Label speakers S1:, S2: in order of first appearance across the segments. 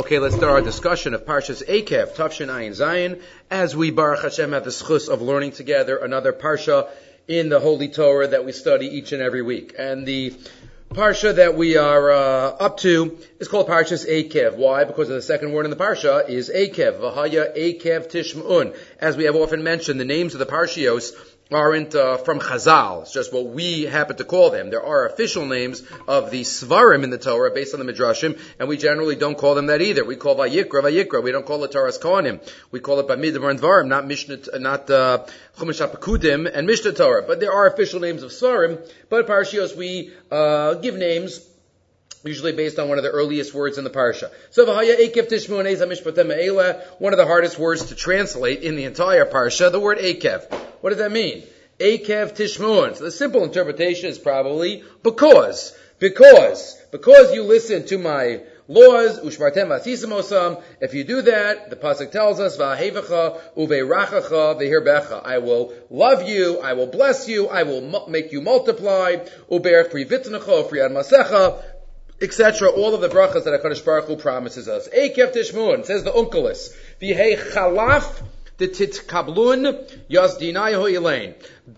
S1: Okay, let's start our discussion of Parshas Akev, Tavshin Ayin Zayin, as we Baruch Hashem have the schus of learning together another Parsha in the Holy Torah that we study each and every week. And the Parsha that we are uh, up to is called Parshas Akev. Why? Because of the second word in the Parsha is Akev. Vahaya Akev Tishmun. As we have often mentioned, the names of the Parshios aren't uh, from Chazal. It's just what we happen to call them. There are official names of the Svarim in the Torah based on the Midrashim, and we generally don't call them that either. We call Vayikra Vayikra. We don't call it Toras Kohanim. We call it Bamidbar and Dvarim, not Mishnah, not uh, Chumash HaPekudim and Mishnah Torah. But there are official names of Svarim. But Parshios we uh, give names usually based on one of the earliest words in the parsha. So one of the hardest words to translate in the entire parsha, the word akev. What does that mean? Akev tishmun. So the simple interpretation is probably because, because, because you listen to my laws, ushmartem vatisimosam. If you do that, the pasuk tells us, va'hevacha uverachacha vehirbecha. I will love you, I will bless you, I will make you multiply, uber frivitnacha, friad masecha, etc. All of the brachas that HaKadosh Baruch Hu promises us. Ekev Tishmun, says the Onkelos. V'hei chalaf the titkablun yazdinayahu elaine.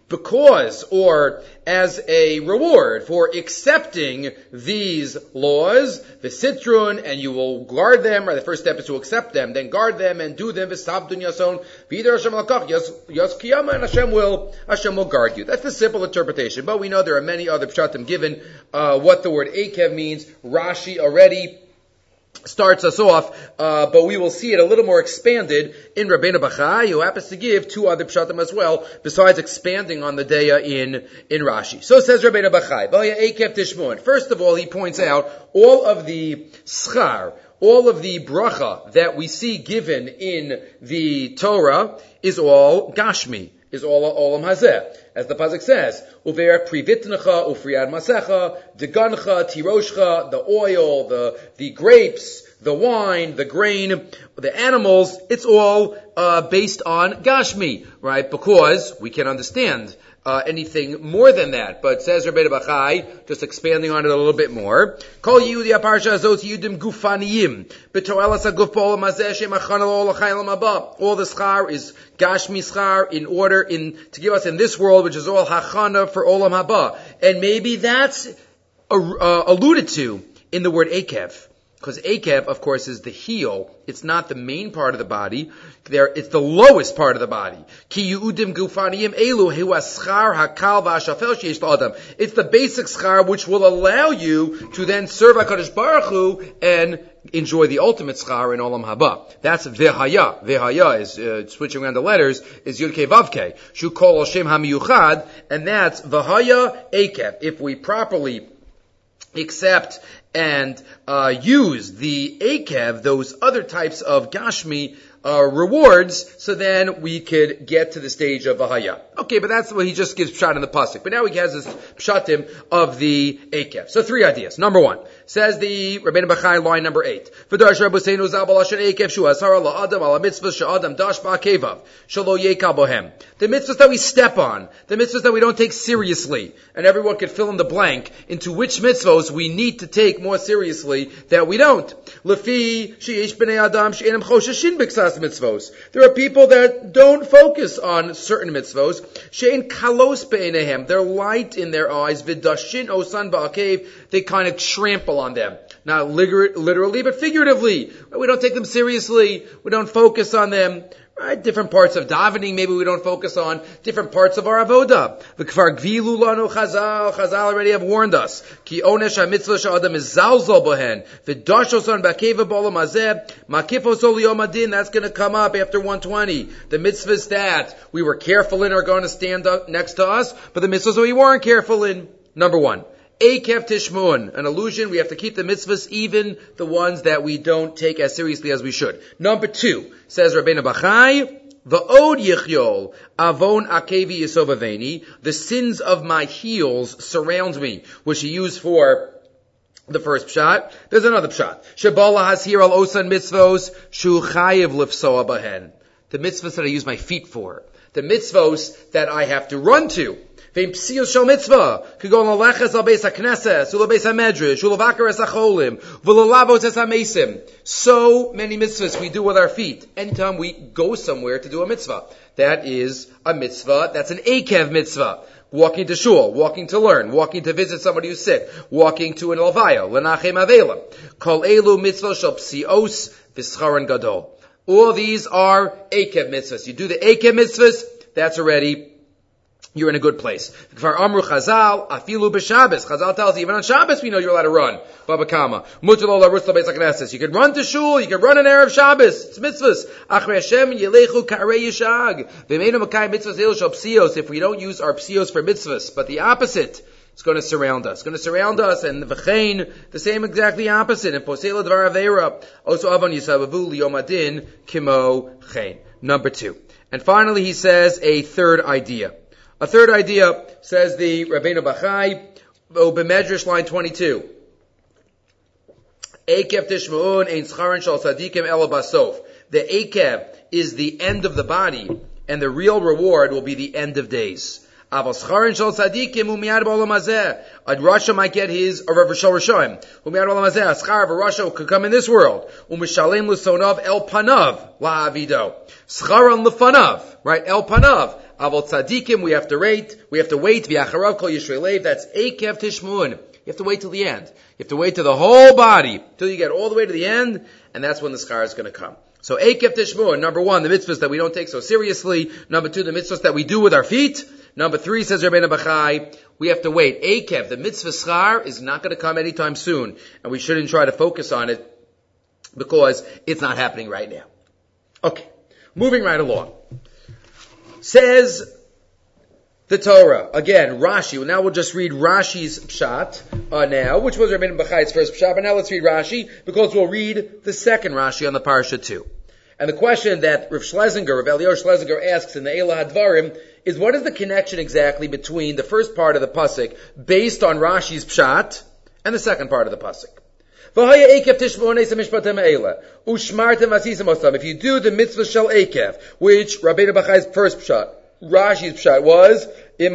S1: Because, or as a reward for accepting these laws, the citrun, and you will guard them, or the first step is to accept them, then guard them and do them, v'sabdun yason, v'idar Hashem lakach, yas kiyama, and Hashem will, Hashem will guard you. That's the simple interpretation, but we know there are many other pshatim given, uh, what the word akev means. Rashi already starts us off, uh, but we will see it a little more expanded in Rabbeinu Bachai, who happens to give two other pshatim as well, besides expanding on the daya in, in Rashi. So says Rabbeinu Bachai, First of all, he points out all of the schar, all of the bracha that we see given in the Torah is all Gashmi, is all Olam Hazeh as the pasuk says, "Uver privitnecha ufriad masecha, degancha tiroshcha, the oil, the the grapes, the wine, the grain, the animals. It's all uh, based on gashmi, right? Because we can understand uh, anything more than that. But says Rabbi Bachai, just expanding on it a little bit more, Kol Yehudi Aparsha Azot Yudim Gufaniyim, B'toelas HaGufol Mazeh Shem All the schar is Gashmi schar in order in, to give us in this world, which is all Hachana for Olam Haba. And maybe that's uh, alluded to in the word Akev. Because Akev, of course, is the heel. It's not the main part of the body. There, it's the lowest part of the body. It's the basic schar which will allow you to then serve HaKadosh Baruch Hu and enjoy the ultimate schar in Olam Haba. That's vehaya. Vehaya is, uh, switching around the letters, is Yudke Vavke. Shu kol Hashem hamiyuchad, and that's vehaya Akev. If we properly accept and uh, use the akev, those other types of gashmi uh, rewards, so then we could get to the stage of Vahaya. Okay, but that's what he just gives pshat in the pasuk. But now he has this pshatim of the Akev. So three ideas. Number one, says the Rabbeinu Bachai line number eight. V'dash Rabbeinu Zabal Asher Shu Adam Ala Mitzvah Dash Shalo Bohem. The mitzvahs that we step on, the mitzvahs that we don't take seriously, and everyone could fill in the blank into which mitzvahs we need to take more seriously that we don't. Lefi B'nei Adam. There are people that don't focus on certain mitzvos. Shein kalos be'enehem. They're light in their eyes. Vidashin osan ba'akev. They kind of trample on them. Not literally, but figuratively. We don't take them seriously. We don't focus on them. Right? Different parts of davening, maybe we don't focus on different parts of our avoda. The kfar gvilu lanu chazal, chazal already have warned us. Ki onesh ha-mitzvah sha'adam is zalzol bohen. V'dashoson ba'keva b'olam hazeh, makifos ol that's gonna come up after 120. The mitzvahs that we were careful in are to stand up next to us, but the mitzvahs that we weren't careful in. Number one. Akev an illusion. We have to keep the mitzvahs, even the ones that we don't take as seriously as we should. Number two, says Rabbeinu Bachai, Va'od yichyol, avon akevi yisovaveni, the sins of my heels surround me, which he used for the first shot. There's another shot. Shabala has here al osan mitzvos, shu chayiv lifsoa bahen. The mitzvahs that I use my feet for. The mitzvos that I have to run to. Vein psiyos shel mitzvah. Could go on leches al beis ha-knesses, ula beis ha-medrash, ula vakar es ha-cholim, v'lulavos es ha-mesim. So many mitzvahs we do with our feet. Anytime we go somewhere to do a mitzvah. That is a mitzvah, that's an akev mitzvah. Walking to shul, walking to learn, walking to visit somebody who's sick, walking to an alvaya, lenachem avela. Kol elu mitzvah shel psios v'scharan gadol. All these are akev mitzvahs. You do the akev mitzvahs, that's already you're in a good place. For Amru Chazal, Afilu b'Shabbos. Chazal tells you, even on Shabbos we know you're allowed to run. Baba Kama. You can run to shul, you can run an Erev Shabbos. It's mitzvahs. Achrei Hashem yelechu ka'arei yishag. V'meinu makai mitzvahs shal psios. If we don't use our psios for mitzvahs, but the opposite, it's going to surround us. It's going to surround us, and the v'chein, the same exactly opposite. And posela dvar avera, also avon yisabavu liyomadin kimo chein. Number two. And finally he says a third idea. A third idea says the Rabbeinu Bachai, B'medrash line 22. Akev tishma'un ein shal ela basof. The akev is the end of the body, and the real reward will be the end of days. Aval scharan shal sadikim umiyad b'olam hazeh. A Rasha might get his, or Rav Shal Rishayim. Umiyad b'olam hazeh. A schar of a Rasha could come in this world. Umishalem l'sonav el panav la'avido. Scharan l'fanav. Right? El panav. Aval tzadikim, we have to wait, we have to wait, v'acharav kol yisraelev, that's Akev Tishmun. You have to wait till the end. You have to wait till the whole body, till you get all the way to the end, and that's when the scar is going to come. So Akev Tishmun, number one, the mitzvahs that we don't take so seriously. Number two, the mitzvahs that we do with our feet. Number three, says Rabbeinu Bachai, we have to wait. Akev, the mitzvah schar, is not going to come anytime soon, and we shouldn't try to focus on it because it's not happening right now. Okay, moving right along. Says the Torah. Again, Rashi. Now we'll just read Rashi's Pshat uh, now, which was Rabbeinu Bachai's first Pshat, but now let's read Rashi, because we'll read the second Rashi on the Parsha too. And the question that Rav Schlesinger, Rav Eliyahu Schlesinger asks in the Elah Hadvarim is what is the connection exactly between the first part of the Pasuk based on Rashi's Pshat and the second part of the Pasuk? If you do the mitzvah shel Akev, which Rabbeinu Bachai's first pshat, Rashi's pshat was, the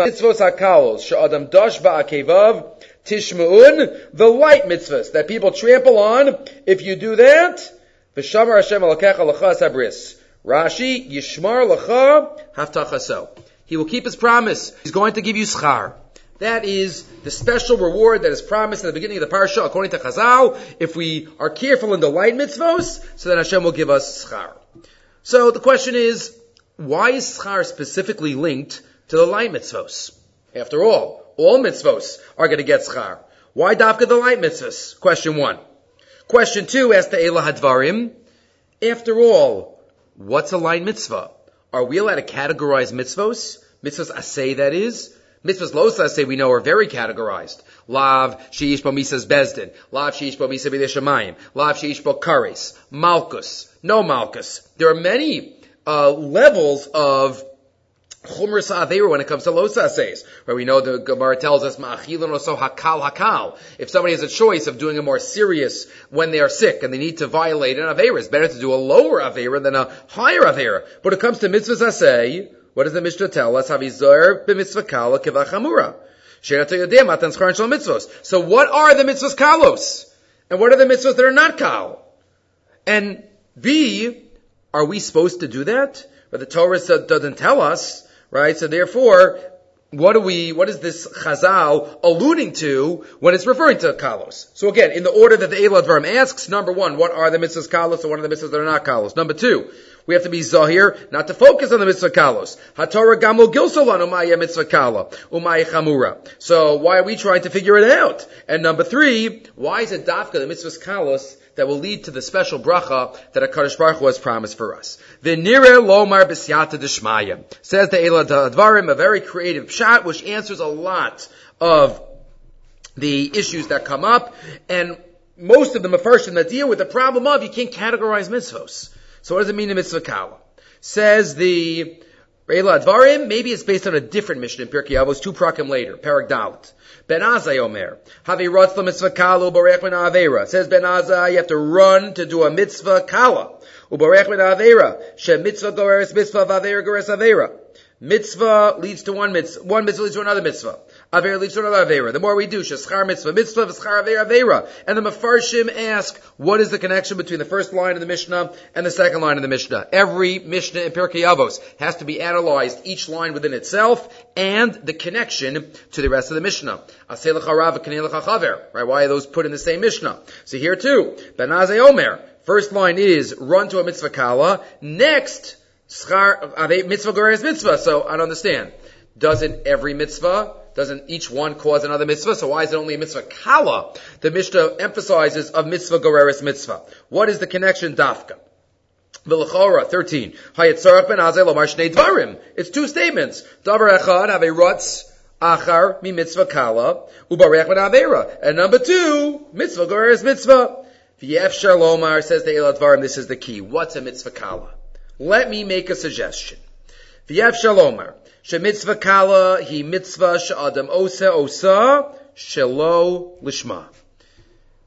S1: light mitzvahs that people trample on, if you do that, v'shamar Hashem lacha sabris. Rashi, yishmar lacha haftachaso. He will keep his promise. He's going to give you schar. That is the special reward that is promised at the beginning of the parsha, according to Chazal. If we are careful in the light mitzvos, so then Hashem will give us schar. So the question is, why is schar specifically linked to the light mitzvos? After all, all mitzvos are going to get schar. Why dafka the light mitzvos? Question one. Question two, as to Elah Hadvarim. After all, what's a light mitzvah? Are we allowed to categorize mitzvos? Mitzvos asay, that is. Mitzvahs losa say we know are very categorized. Lav sheish bo misas bezdin. Lav sheish bo misa b'deshamayim. Lav sheish bo kares. Malkus. No malkus. There are many uh, levels of Chumr Sa'avera when it comes to Losa says, where we know the Gemara tells us, Ma'achilun so hakal hakal. If somebody has a choice of doing a more serious when they are sick and they need to violate an Avera, it's better to do a lower Avera than a higher Avera. But when it comes to mitzvahs say, what does the Mishnah tell us? Havizor b'mitzvah kala kivachamura. So what are the mitzvahs kalos? And what are the mitzvahs that are not kal? And B, are we supposed to do that? But the Torah doesn't tell us, right? So therefore, what do we, what is this chazal alluding to when it's referring to kalos? So again, in the order that the Elad Verm asks, number one, what are the mitzvahs kalos and what are the mitzvahs that are not kalos? Number two, we have to be zahir, not to focus on the mitzvah kalos. HaTorah gamul gilsolan umaya mitzvah kala, umaya chamura. So why are we trying to figure it out? And number three, why is it dafka, the mitzvah kalos, that will lead to the special bracha that a Kaddish Baruch Hu has promised for us. V'nire lomar b'siyata d'shmaya. Says the Elah Dvarim, a very creative shot which answers a lot of the issues that come up, and most of them are first in that deal with the problem of you can't categorize mitzvos. So what does it mean in mitzvah kala? Says the Reila Advarim, maybe it's based on a different mission in Pirkei Avos, two prakim later, Parak Dalit. Ben Azai Omer, Havi Ratzla Mitzvah Kala Ubarech Min Avera. Says Ben Azai, you have to run to do a mitzvah kala. Ubarech Min Avera. She mitzvah goreres mitzvah v'avera goreres avera. Mitzvah leads to one mitzvah. One mitzvah leads to another mitzvah. Avera. The more we do, Shaschar mitzvah, mitzvah, V'schar Avera, Avera. And the Mefarshim ask, what is the connection between the first line of the Mishnah and the second line of the Mishnah? Every Mishnah in Pirkei Avos has to be analyzed, each line within itself, and the connection to the rest of the Mishnah. Right? Why are those put in the same Mishnah? So here too, Ben Azai Omer. First line is, run to a mitzvah kala. Next, Schar, mitzvah goreres mitzvah. So I don't understand. Doesn't every mitzvah, doesn't each one cause another mitzvah? So why is it only a mitzvah kala? The Mishnah emphasizes of mitzvah goreres mitzvah. What is the connection dafka? V'lechora, 13. Hayetzarach ben Azay lomar dvarim. It's two statements. Davar echad have a rutz achar mi mitzvah kala, ubarech ben avera. And number two, mitzvah goreres mitzvah. V'yef shalomar says the Eilat Dvarim, this is the key. What's a mitzvah kala? Let me make a suggestion. V'yev shalomar. Shemitzvah kala hi mitzvah sh'adam osa osa shelo lishma.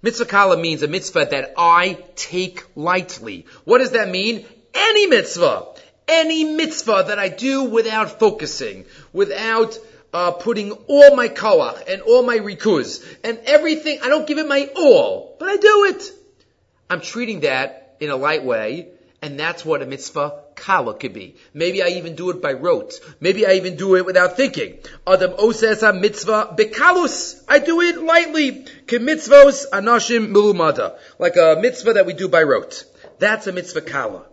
S1: Mitzvah kala means a mitzvah that I take lightly. What does that mean? Any mitzvah. Any mitzvah that I do without focusing, without uh, putting all my koach and all my rikuz and everything. I don't give it my all, but I do it. I'm treating that in a light way and that's what a mitzvah kala could be. Maybe I even do it by rote. Maybe I even do it without thinking. Adam oses a mitzvah bekalus. I do it lightly. Kemitzvos anashim milumada. Like a mitzvah that we do by rote. That's a mitzvah kala.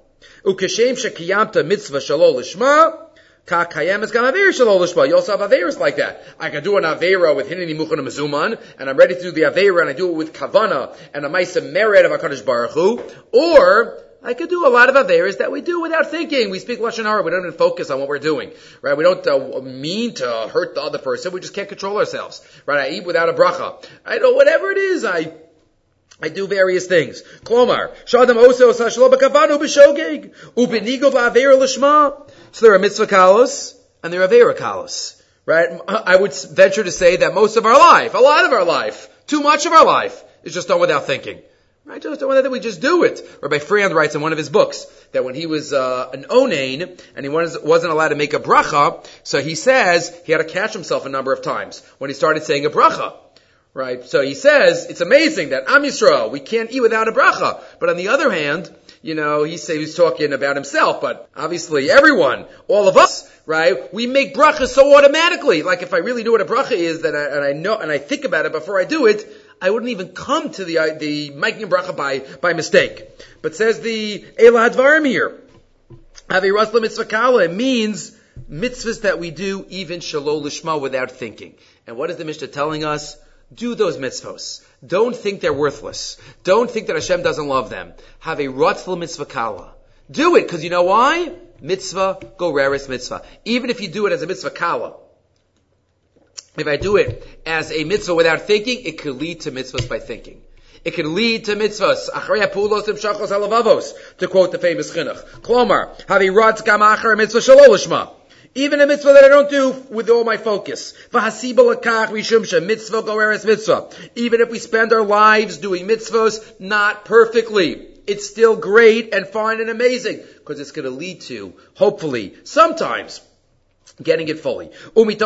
S1: Ukashem shekiyamta mitzvah shalol lishma. Kakayem is ganaver shalol lishma. You also have averas like that. I can do an avera with hineni muchan mazuman, and I'm ready to do the avera, and I do it with kavana and a ma'isa merit of Hakadosh Baruch Hu, or I could do a lot of averas that we do without thinking. We speak lashon hara. We don't even focus on what we're doing, right? We don't uh, mean to hurt the other person. We just can't control ourselves, right? I eat without a bracha. I know whatever it is. I I do various things. Klomar, shadam oso sashlo bekavanu b'shogeg ubenigov la'avera l'shma. So there are mitzvah kalos and there are avera kalos, right? I would venture to say that most of our life, a lot of our life, too much of our life is just done without thinking. Right? Just don't want that we just do it. Rabbi Frand writes in one of his books that when he was uh, an onain and he was, wasn't allowed to make a bracha, so he says he had to catch himself a number of times when he started saying a bracha. Right? So he says it's amazing that Am Yisrael we can't eat without a bracha. But on the other hand, you know, he say he's talking about himself, but obviously everyone, all of us, right? We make bracha so automatically. Like if I really knew what a bracha is, then I, and I know and I think about it before I do it, I wouldn't even come to the, uh, the making a bracha by, by mistake. But says the Elah Advarim here, Avi Rasla Mitzvah Kala, it means mitzvahs that we do even shalol lishma without thinking. And what is the Mishnah telling us? Do those mitzvahs. Don't think they're worthless. Don't think that Hashem doesn't love them. Have a ratzl mitzvah kala. Do it, because you know why? Mitzvah, go raris mitzvah. Even if you do it as a mitzvah kala if I do it as a mitzvah without thinking, it could lead to mitzvahs by thinking. It can lead to mitzvahs. To quote the famous chinuch. Klomar, havi ratz gam achar mitzvah shalolishma. Even a mitzvah that I don't do with all my focus. Mitzvah mitzvah. Even if we spend our lives doing mitzvahs not perfectly, it's still great and fine and amazing because it's going to lead to, hopefully, sometimes getting it fully. That's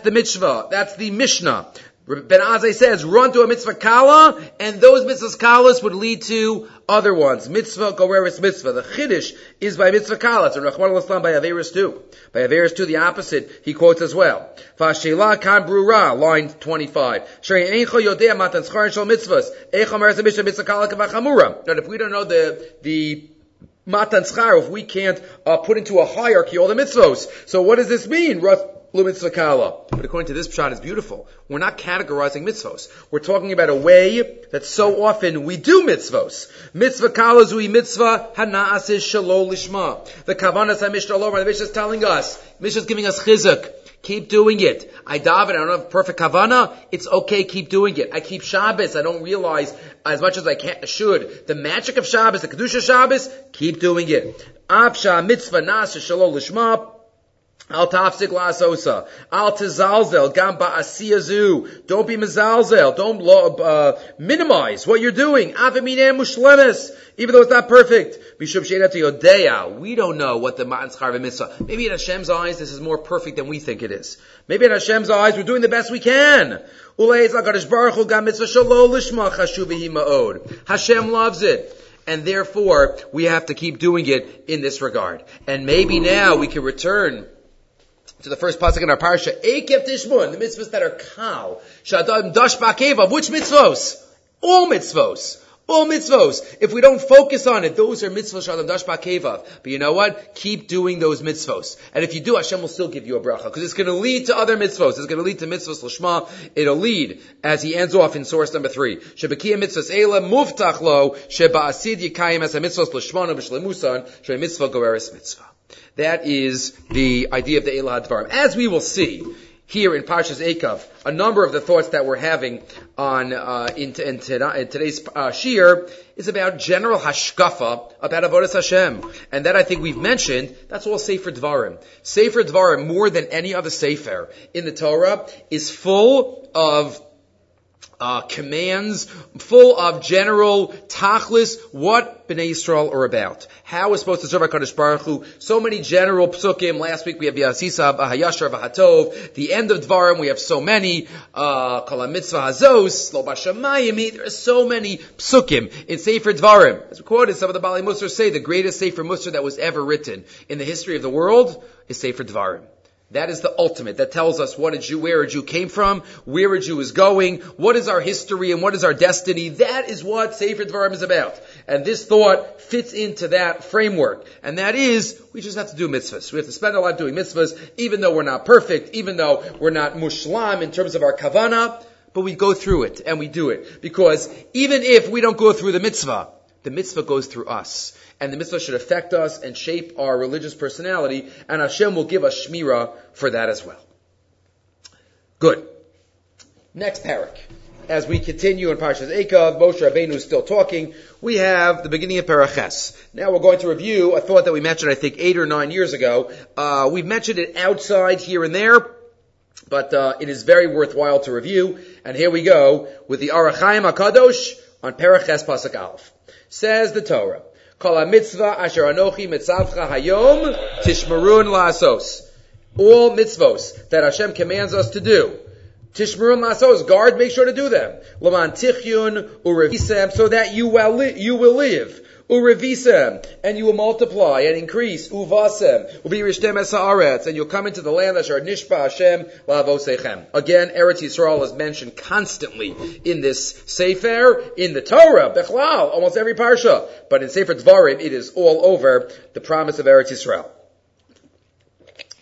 S1: the mitzvah. That's the Mishnah. Ben Azai says, run to a mitzvah kala, and those mitzvah kalas would lead to other ones. Mitzvah goreris mitzvah. The chiddush is by mitzvah kalas, and Rachman al by Averis too. By Averis too, the opposite, he quotes as well. Fashela kan brura, line 25. Shari matan mitzvahs. Mitzvah kala. Now, if we don't know the, the matan schar, if we can't uh, put into a hierarchy all the mitzvos. So what does this mean? But according to this pshat, it's beautiful. We're not categorizing mitzvos. We're talking about a way that so often we do mitzvos. Mitzvah kala zui mitzvah hana'as is shalol lishma. The kavanas ha-mishnah the Mishnah is telling us, Mishnah is giving us chizuk. Keep doing it. I daven, I don't have perfect kavana. It's okay, keep doing it. I keep Shabbos. I don't realize as much as I can, should. The magic of Shabbos, the Kedusha Shabbos, keep doing it. Avsha mitzvah nasa shalol lishma. Al tafsik la'asosa. Al tizalzel gam ba'asiyazu. Don't be mizalzel. Don't uh, minimize what you're doing. Avimine mushlemes. Even though it's not perfect. Bishub she'enat yodea. We don't know what the ma'an schar mitzvah. Maybe in Hashem's eyes this is more perfect than we think it is. Maybe in Hashem's eyes we're doing the best we can. Hashem loves it and therefore we have to keep doing it in this regard. And maybe now we can return to the first pasuk in our parsha, Ekev Tishmun, the mitzvahs that are kal, Shadam Dash Bakevav, which mitzvos? All mitzvos. All mitzvos. If we don't focus on it, those are mitzvos shadam dash bakevav. But you know what? Keep doing those mitzvos. And if you do, Hashem will still give you a bracha. Because it's going to lead to other mitzvos. It's going to lead to mitzvos l'shma. It'll lead, as he ends off in source number three. Shebekia mitzvos eila muftach lo, sheba asid yikayim as a mitzvos l'shmana b'shlemusan, sheba mitzvah goeris mitzvah. That is the idea of the Elad Dvarim. As we will see, here in Parshas Eikav, a number of the thoughts that we're having on uh, in, in, in, today's uh, shir is about general hashkafa about avodas Hashem, and that I think we've mentioned. That's all Sefer Dvarim. Sefer Dvarim, more than any other sefer in the Torah, is full of uh, commands, full of general tachlis, what Bnei Yisrael are about. How we're supposed to serve HaKadosh Baruch Hu. So many general psukim. Last week we have Yasisa, Hayashar, Vahatov. The end of Dvarim, we have so many. Uh, Kol Mitzvah Hazos, Lo Bashamayim. There are so many psukim in Sefer Dvarim. As we quoted, some of the Bali Musar say the greatest Sefer Musar that was ever written in the history of the world is Sefer Dvarim. That is the ultimate. That tells us what a Jew, where a Jew came from, where a Jew is going, what is our history and what is our destiny. That is what Sefer Dvarim is about. And this thought fits into that framework. And that is, we just have to do mitzvahs. We have to spend our life doing mitzvahs, even though we're not perfect, even though we're not mushlam in terms of our kavana, but we go through it and we do it. Because even if we don't go through the mitzvah, the mitzvah goes through us and the mitzvah should affect us and shape our religious personality, and Hashem will give us shmira for that as well. Good. Next parak. As we continue in Parshas Eikav, Moshe Rabbeinu is still talking. We have the beginning of Paraches. Now we're going to review a thought that we mentioned, I think, eight or nine years ago. Uh, we've mentioned it outside here and there, but uh, it is very worthwhile to review. And here we go with the Ohr HaChaim Hakadosh on Paraches Pasuk Aleph. Says the Torah. Kol mitzvah asher anochi mitzavcha hayom tishmarun lasos. All mitzvos that Hashem commands us to do. Tishmarun lasos, guard, make sure to do them. Laman tichyun urevisem, so that you will, you will live. Urevisem, and you will multiply and increase. Uvasem, ubirishtem esa'aretz, and you'll come into the land asher nishpa Hashem la'avosechem. Again, Eretz Yisrael is mentioned constantly in this Sefer, in the Torah, Bechlal, almost every parsha. But in Sefer Dvarim, it is all over the promise of Eretz Yisrael.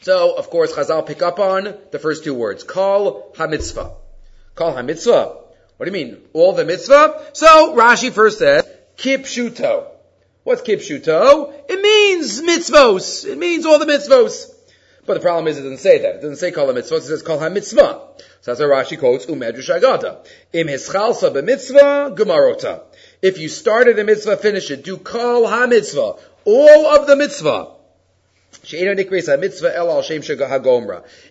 S1: So, of course, Chazal pick up on the first two words. Kol ha-mitzvah. Kol ha-mitzvah. What do you mean? All the mitzvah? So, Rashi first says, kipshuto. What's kipshuto? It means mitzvos. It means all the mitzvos. But the problem is it doesn't say that. It doesn't say kol ha-mitzvot, it says kol ha-mitzvah. So that's why Rashi quotes umedrash agada. Im hischalsa b'mitzvah gemarota. If you started a mitzvah, finish it. Do kol ha-mitzvah. All of the mitzvah.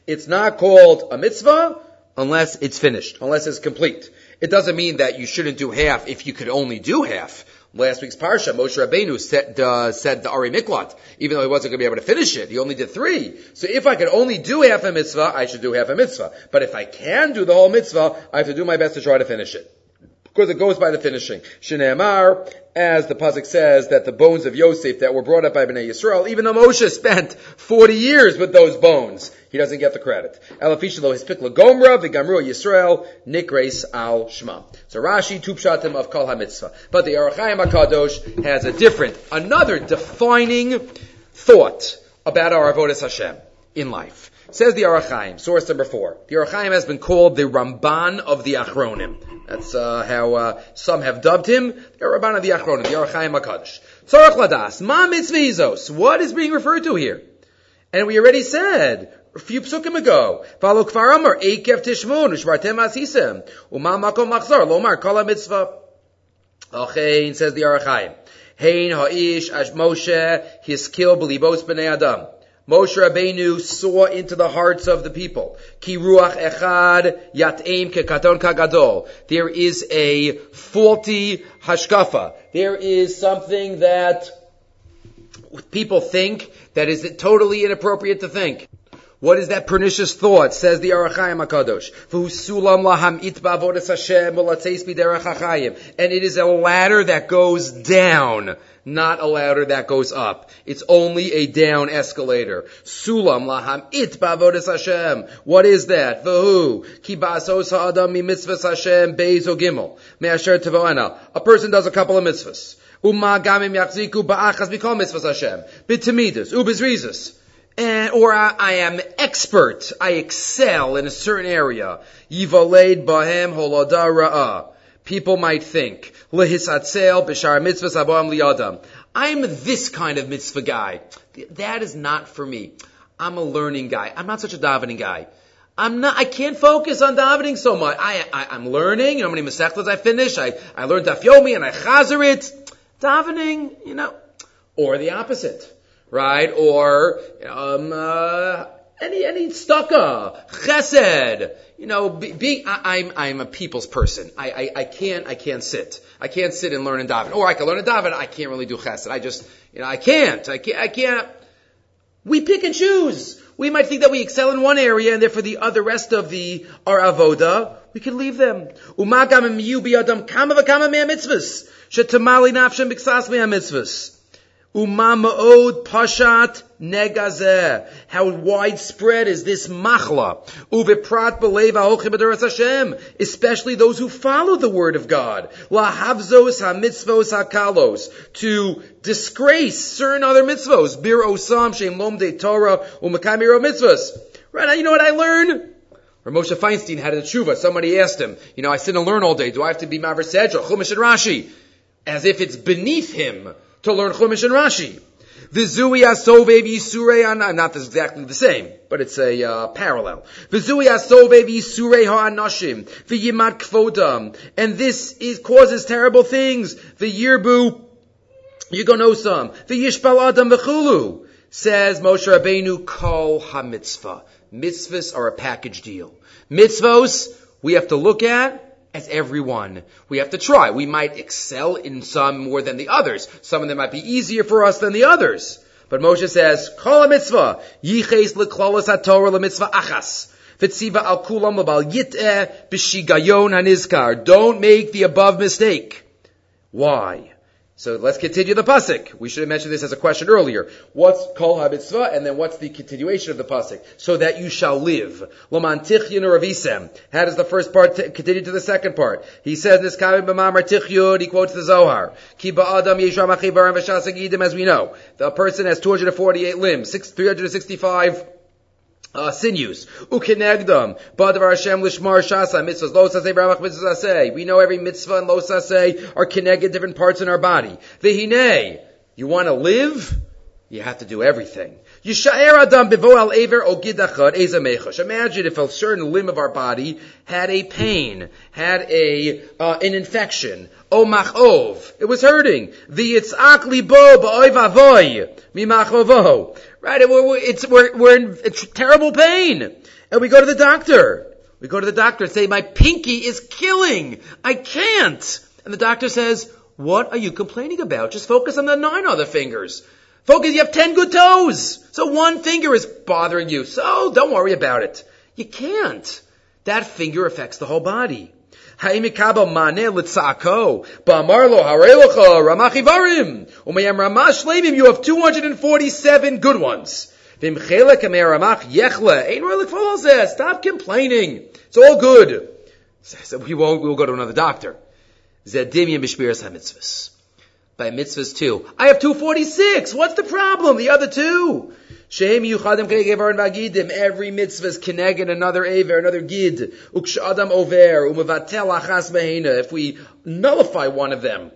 S1: It's not called a mitzvah unless it's finished, unless it's complete. It doesn't mean that you shouldn't do half if you could only do half. Last week's parsha, Moshe Rabbeinu said, uh, said the Ari Miklat, even though he wasn't going to be able to finish it. He only did three. So if I could only do half a mitzvah, I should do half a mitzvah. But if I can do the whole mitzvah, I have to do my best to try to finish it because it goes by the finishing. Shneimar, as the pasuk says, that the bones of Yosef that were brought up by Bnei Yisrael, even though Moshe spent 40 years with those bones, he doesn't get the credit. Yisrael, nikres al shma. So Rashi, tupshatim of kol ha-mitzvah. But the Ohr HaChaim HaKadosh has a different, another defining thought about our avodas Hashem in life. Says the Ohr HaChaim, source number four. The Ohr HaChaim has been called the Ramban of the Achronim. That's uh, how uh, some have dubbed him. The Ramban of the Achronim, the Ohr HaChaim HaKadosh. Tzorach Ladas, Ma Mitzvizos. What is being referred to here? And we already said, a few psukim ago, Follow Kfar Amar, Eikev Tishmun, Ushbartem Asisem, Uma Makom Machzor, Lomar Kala Mitzvah. Ochein, says the Ohr HaChaim. Hein Ha'ish Ash Moshe, his kill Belibos B'nei Adam. Moshe Rabbeinu saw into the hearts of the people. Ki ruach echad yatem kekaton kagadol. There is a faulty hashkafa. There is something that people think that is totally inappropriate to think. What is that pernicious thought? Says the Ohr HaChaim Hakadosh. And it is a ladder that goes down, not a ladder that goes up. It's only a down escalator. Sulam laham it bavodas Hashem. What is that? Vahu ki basos ha'adam mi mitzvahs Hashem bezo gimel me'asher tevoena. A person does a couple of mitzvahs. Uma gamim yachziku ba'achas b'kol mitzvahs Hashem. B'tamidas, ubizrizas and, or I, I, am expert, I excel in a certain area. Bahem. People might think. I'm this kind of mitzvah guy. That is not for me. I'm a learning guy. I'm not such a davening guy. I'm not, I can't focus on davening so much. I, I, am learning, you know how many masechtas I finish? I, I learned daf yomi and I chazer it. Davening, you know, or the opposite right? Or um, uh, any any staka, chesed. You know, being I, am I'm, I'm a people's person. I, I I can't I can't sit. I can't sit and learn in daven. Or I can learn in daven. I can't really do chesed. I just you know I can't. I can't. I can't. We pick and choose. We might think that we excel in one area and therefore the other rest of the our avoda we can leave them. Umagam biyadam kama. Shetamali nafshem b'ksas. Umamaod pashat negazeh. How widespread is this machla? Uviprat b'leiv Hashem. Especially those who follow the word of God. Lahavzos ha-mitzvos ha-kalos. To disgrace certain other mitzvos. Bir osam shem lomde Torah umakamiro mitzvos. Right now, you know what I learned? Or Feinstein had a tshuva. Somebody asked him, you know, I sit and learn all day. Do I have to be Maver Sedra, Chumash and Rashi? As if it's beneath him to learn Chumash and Rashi. Vizui asovev yisurei not exactly the same, but it's a uh, parallel. Vizui asovev yisurei ha'anashim v'yimat kvodam, and this is causes terrible things. V'yirbu yigonosam v'yishpal adam v'chulu. Says Moshe Rabbeinu, kol ha'mitzvah. Mitzvahs are a package deal. Mitzvos we have to look at as everyone. We have to try. We might excel in some more than the others. Some of them might be easier for us than the others. But Moshe says, Kol mitzvah, yiches leklalas haTorah achas. Don't make the above mistake. Why? So let's continue the pasuk. We should have mentioned this as a question earlier. What's kol habitzvah, and then what's the continuation of the pasuk? So that you shall live. Laman tichyun ravisem. How does the first part t- continue to the second part? He says this b'mamar tichyun. He quotes the Zohar. Ki ba'adam yesham achivarim As we know, the person has 248 limbs, 365 uh, sinews. Badavar Hashem lishmar shasa. Mitzvahs lo mitzvahs. We know every mitzvah and lo saseh are connected different parts in our body. Vihine. You want to live? You have to do everything. Yishaer adam aver ezamechash. Imagine if a certain limb of our body had a pain, had a uh, an infection. O. It was hurting. The yitzak libo avoy mimachovo. Right? It's, we're, we're in terrible pain. And we go to the doctor. We go to the doctor and say, my pinky is killing. I can't. And the doctor says, what are you complaining about? Just focus on the nine other fingers. Focus, you have ten good toes. So one finger is bothering you. So don't worry about it. You can't. That finger affects the whole body. You have 247 good ones. Stop complaining. It's all good. So we won't, we'll go to another doctor. By mitzvahs too. I have 246. What's the problem? The other two. Shame you Shehem yuchadim kegevar vagidim. Every mitzvah is keneged another aver, another gid. Ukshadam over, umevatel achas behena. If we nullify one of them.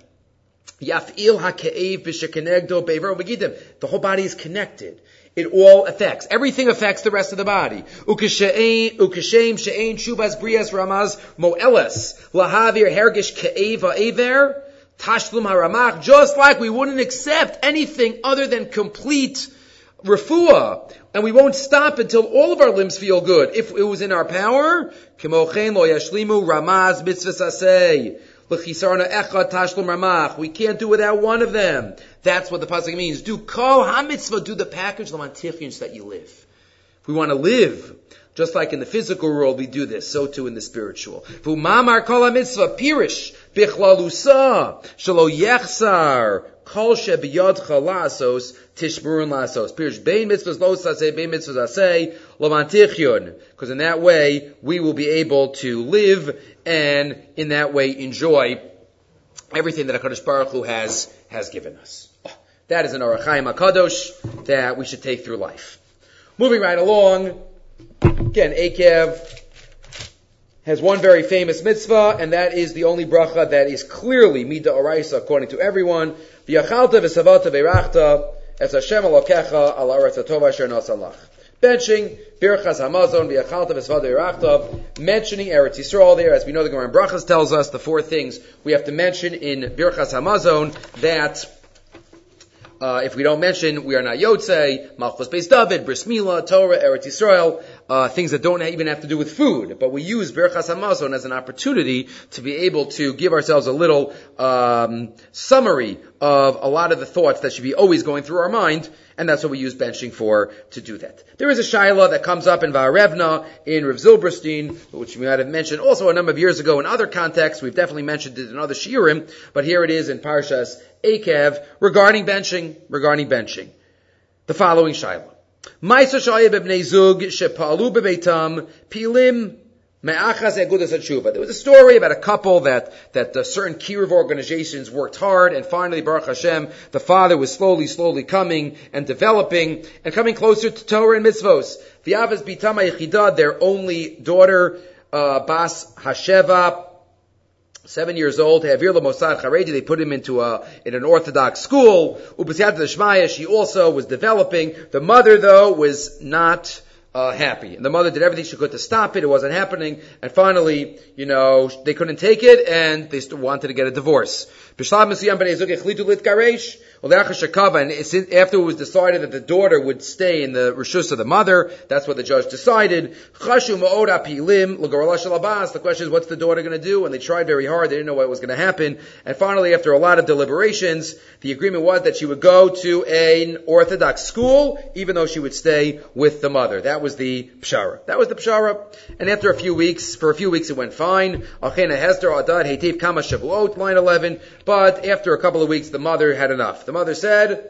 S1: Yaf'il ha'ke'ev b'shekenegdo be'ver vagidim. The whole body is connected. It all affects. Everything affects the rest of the body. Ukashem she'ein shubas brias ramaz mo'eles. Lahavir hergish ke'eva aver. Tashlum haramach, just like we wouldn't accept anything other than complete refuah, and we won't stop until all of our limbs feel good. If it was in our power, Lo Yashlimu, ramaz. We can't do without one of them. That's what the pasuk means. Do kol ha-mitzvah, do the package, mantifians that you live. If we want to live, just like in the physical world we do this, so too in the spiritual. V'umamar kol ha-mitzvah, pirish, bichlalusa, shalo yechsar, kol shebiyadcha lasos, tishmurun lasos. Pirish, bein mitzvahs lo saseh, bein mitzvahs aseh, Lomantichyun. Because in that way, we will be able to live and in that way enjoy everything that HaKadosh Baruch Hu has, has given us. That is an Ohr HaChaim HaKadosh that we should take through life. Moving right along, again, Akev has one very famous mitzvah, and that is the only bracha that is clearly Mida Oraisa according to everyone. V'yachalta v'savata v'rachta es Hashem alokecha al aretz atova asher nasalach. Benching, Birchas Hamazon, V'yachalta v'savata v'rachta, mentioning Eretz Yisrael there, as we know the Gemara Brachas tells us, the four things we have to mention in Birchas Hamazon that uh, if we don't mention, we are not Yotze, Malchus Beis David, Bris Mila, Torah, Eretz Yisrael, uh, things that don't even have to do with food. But we use Birchas Hamazon as an opportunity to be able to give ourselves a little um, summary of a lot of the thoughts that should be always going through our mind, and that's what we use benching for to do that. There is a shaila that comes up in Va'arevna, in Rav Zilberstein, which we might have mentioned also a number of years ago in other contexts. We've definitely mentioned it in other shiurim, but here it is in Parshas Akev regarding benching, regarding benching. The following shaila. Zug shepalu b'beitam pilim. There was a story about a couple that that uh, certain kiruv organizations worked hard, and finally, Baruch Hashem, the father was slowly, slowly coming and developing and coming closer to Torah and mitzvos. V'yavas bitama yechida, their only daughter, uh, Bas Hasheva, seven years old, they put him into a, in an Orthodox school. She also was developing. The mother, though, was not, uh, happy. And the mother did everything she could to stop it. It wasn't happening. And finally, you know, they couldn't take it and they wanted to get a divorce. And after it was decided that the daughter would stay in the rishus of the mother, that's what the judge decided. The question is, what's the daughter going to do? And they tried very hard. They didn't know what was going to happen. And finally, after a lot of deliberations, the agreement was that she would go to an Orthodox school, even though she would stay with the mother. That was the pshara. That was the pshara. And after a few weeks, for a few weeks it went fine. Line 11. But after a couple of weeks, the mother had enough. The mother said,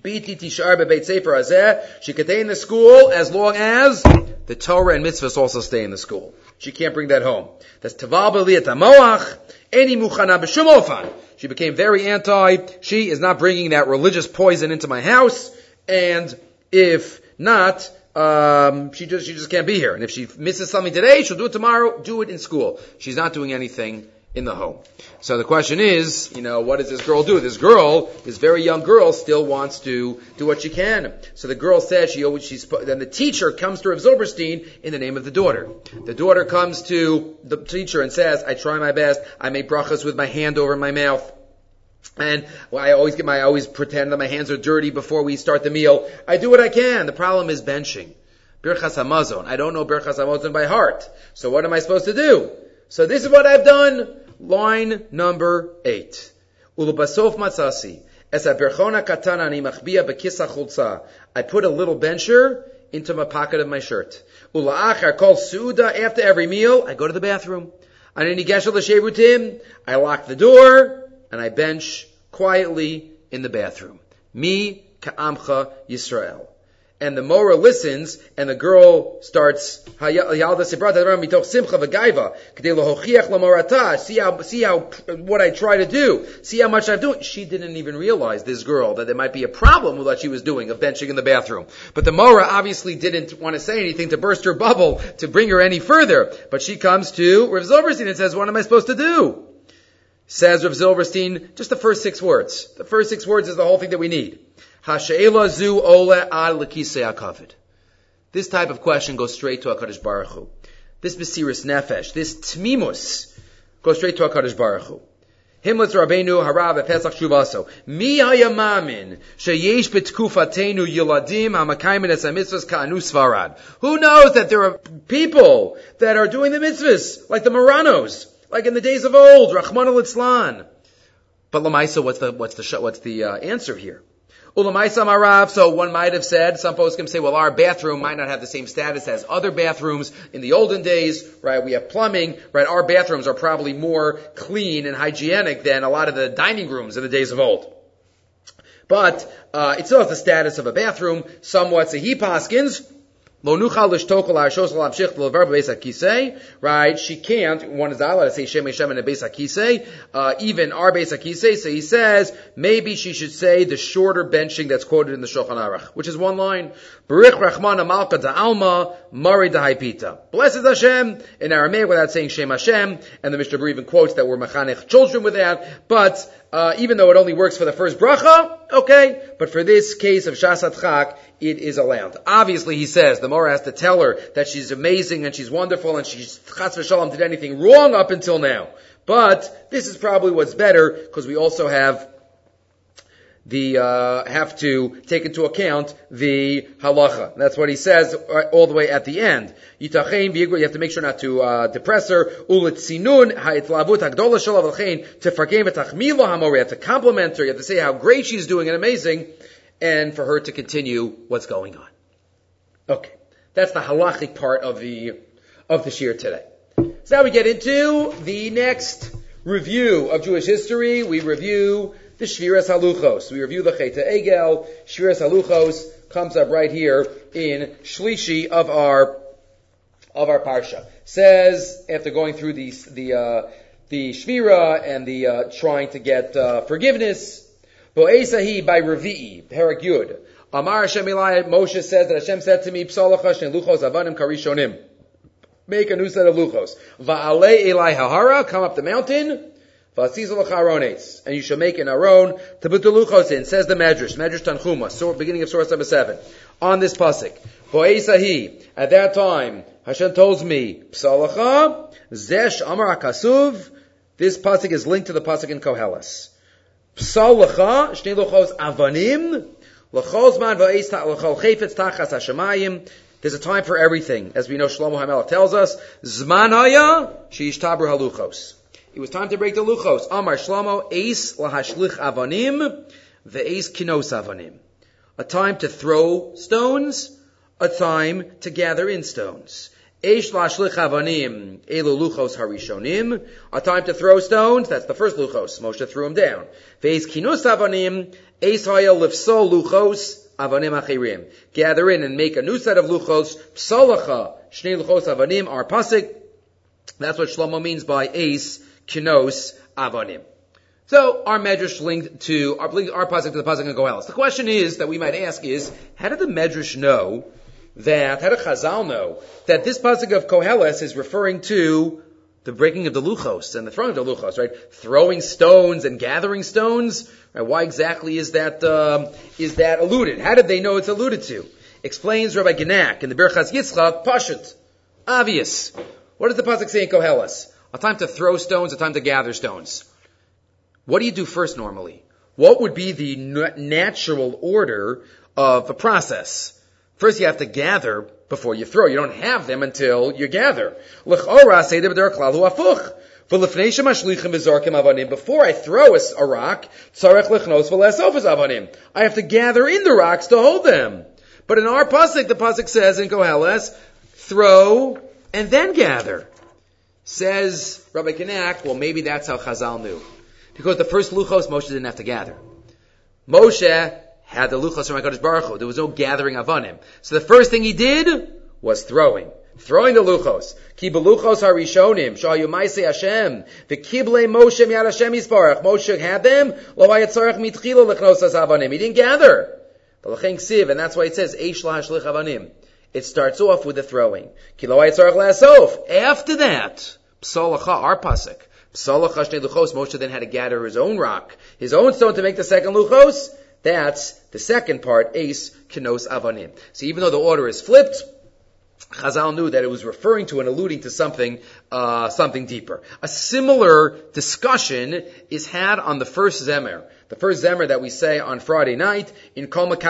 S1: bebeit sefer hazeh. She can stay in the school as long as the Torah and mitzvahs also stay in the school. She can't bring that home. That's taval b'liyat moach. Any muchana b'shum She became very anti. She is not bringing that religious poison into my house. And if not, um, she just she just can't be here. And if she misses something today, she'll do it tomorrow. Do it in school. She's not doing anything in the home. So the question is, you know, what does this girl do? This girl, this very young girl, still wants to do what she can. So the girl says she always she's then the teacher comes to Rav Zilberstein in the name of the daughter. The daughter comes to the teacher and says, "I try my best. I make brachas with my hand over my mouth." And I always get my, I always pretend that my hands are dirty before we start the meal. I do what I can. The problem is benching. Birchas Hamazon. I don't know Birchas Hamazon by heart. So what am I supposed to do? So this is what I've done. Line number eight. Ulubasof matzasi. Es berchona katana ani machbia bekisa chulza. I put a little bencher into my pocket of my shirt. Ula'achar kol suda. After every meal, I go to the bathroom. I lock the door and I bench quietly in the bathroom. Mi ka'amcha Yisrael and the Mora listens, and the girl starts, see how, see how, what I try to do, see how much I'm doing. She didn't even realize, this girl, that there might be a problem with what she was doing of benching in the bathroom. But the Mora obviously didn't want to say anything to burst her bubble, to bring her any further. But she comes to Rav Zilberstein and says, what am I supposed to do? Says Rav Zilberstein, just the first six words. The first six words is the whole thing that we need. Hashe'ela zu ole ad akavid. This type of question goes straight to HaKadosh Baruch Hu. This Mesiris Nefesh, this Tmimus, goes straight to HaKadosh Baruch Hu. Himletz Rabbeinu Harav Pesach Shuvaso. Mi hayamamin sheyesh betkufatenu yiladim hamakaimin es mitzvahs ka'anu svarad. Who knows that there are people that are doing the mitzvahs, like the Marranos, like in the days of old, Rahman al But Lamaisa, what's the, what's the, what's the uh, answer here? Ulamaisa Ma'raf, so one might have said, some folks can say, well, our bathroom might not have the same status as other bathrooms in the olden days, right? We have plumbing, right? Our bathrooms are probably more clean and hygienic than a lot of the dining rooms in the days of old. But uh, it still has the status of a bathroom. Somewhat, so he paskins Right? She can't. One is not allowed to say shem Hashem in a beis. Uh, even our beis hakisei. So he says maybe she should say the shorter benching that's quoted in the Shulchan Aruch, which is one line. Barich Rachman Malka Alma Mari Dahaipita. Blessed Hashem in Aramaic without saying Shem Hashem. And the Mishnah even quotes that we're mechanech children with that. But uh, even though it only works for the first bracha, okay. But for this case of Shasat Chak, it is allowed. Obviously, he says the Mora has to tell her that she's amazing and she's wonderful and she's chas v'shalom did anything wrong up until now. But this is probably what's better because we also have the uh, have to take into account the halacha. That's what he says uh, all the way at the end. You have to make sure not to uh, depress her. Hagdola shalav to forgive to compliment her. You have to say how great she's doing and amazing and for her to continue what's going on. Okay. That's the halachic part of the, of the shir today. So now we get into the next review of Jewish history. We review the Shviras Haluchos. We review the Cheta Egel. Shviras Haluchos comes up right here in Shlishi of our, of our Parsha. Says, after going through the, the, uh, the Shvira and the, uh, trying to get, uh, forgiveness, Bo'esahi by Revi'i, Perak Yud. Amar Hashem Moshe says that Hashem said to me, Psalachah shne luchos avanim karishonim. Make a new set of luchos. Va'alei Eli hahara, come up the mountain. And you shall make an aron to put the luchos in. Says the Medrash, Medrash Tanchuma, so, beginning of source number seven. On this pasuk, Bo'esahi, at that time, Hashem tells me, Psalacha, Zesh Amar Akasuv, this pasuk is linked to the pasuk in Koheles. Psal lecha, shnei lochos avanim, lechol zman va'es lechol chayfetz tachas hashemayim. There's a time for everything. As we know, Shlomo HaMelech tells us, Zman haya, sheishtabru haluchos. It was time to break the luchos. Amar Shlomo, Eis lahashlich avanim, ve'eis kinos avanim. A time to throw stones, a time to gather in stones. Eish lashlich avanim, elu luchos harishonim. A time to throw stones, that's the first luchos. Moshe threw them down. Veis kinus avanim, eis haya lifsol luchos, avanim achirim. Gather in and make a new set of luchos. Psalacha, shnei luchos avanim, are pasik. That's what Shlomo means by eis kinos avanim. So our medrash linked to our, our pasuk to the pasuk in Koheles. The question is that we might ask is, how did the medrash know that, how did Chazal know that this pasuk of Koheles is referring to the breaking of the luchos and the throwing of the luchos, right? Throwing stones and gathering stones. Right? Why exactly is that um, is that alluded? How did they know it's alluded to? Explains Rabbi Genack in the Birchas Yitzchak. Pashut, obvious. What does the pasuk say in Koheles? A time to throw stones, a time to gather stones. What do you do first normally? What would be the natural order of a process? First you have to gather before you throw. You don't have them until you gather. Before I throw a, rock, I have to gather in the rocks to hold them. But in our pasuk, the pasuk says in Koheles, throw and then gather. Says Rabbi Genack, well maybe that's how Chazal knew. Because the first luchos Moshe didn't have to gather. Moshe had the luchos from HaKadosh Baruch Hu. There was no gathering avanim. So the first thing he did was throwing. Throwing the luchos. Ki beluchos harishonim, shayu maise Hashem, The v'kible Moshe miyad Hashem yisparach. Moshe had them, lo hayatzorach mitchila lechnos avanim. He didn't gather. And that's why it says, eish lahashlich avanim. It starts off with the throwing. Ki lo hayatzorach. After that, psalacha, our pasuk. Psalacha shnei luchos, Moshe then had to gather his own rock, his own stone to make the second luchos, that's the second part, ace, kinos avanim. So even though the order is flipped, Chazal knew that it was referring to and alluding to something, uh, something deeper. A similar discussion is had on the first Zemer. The first Zemer that we say on Friday night in Kol. Again,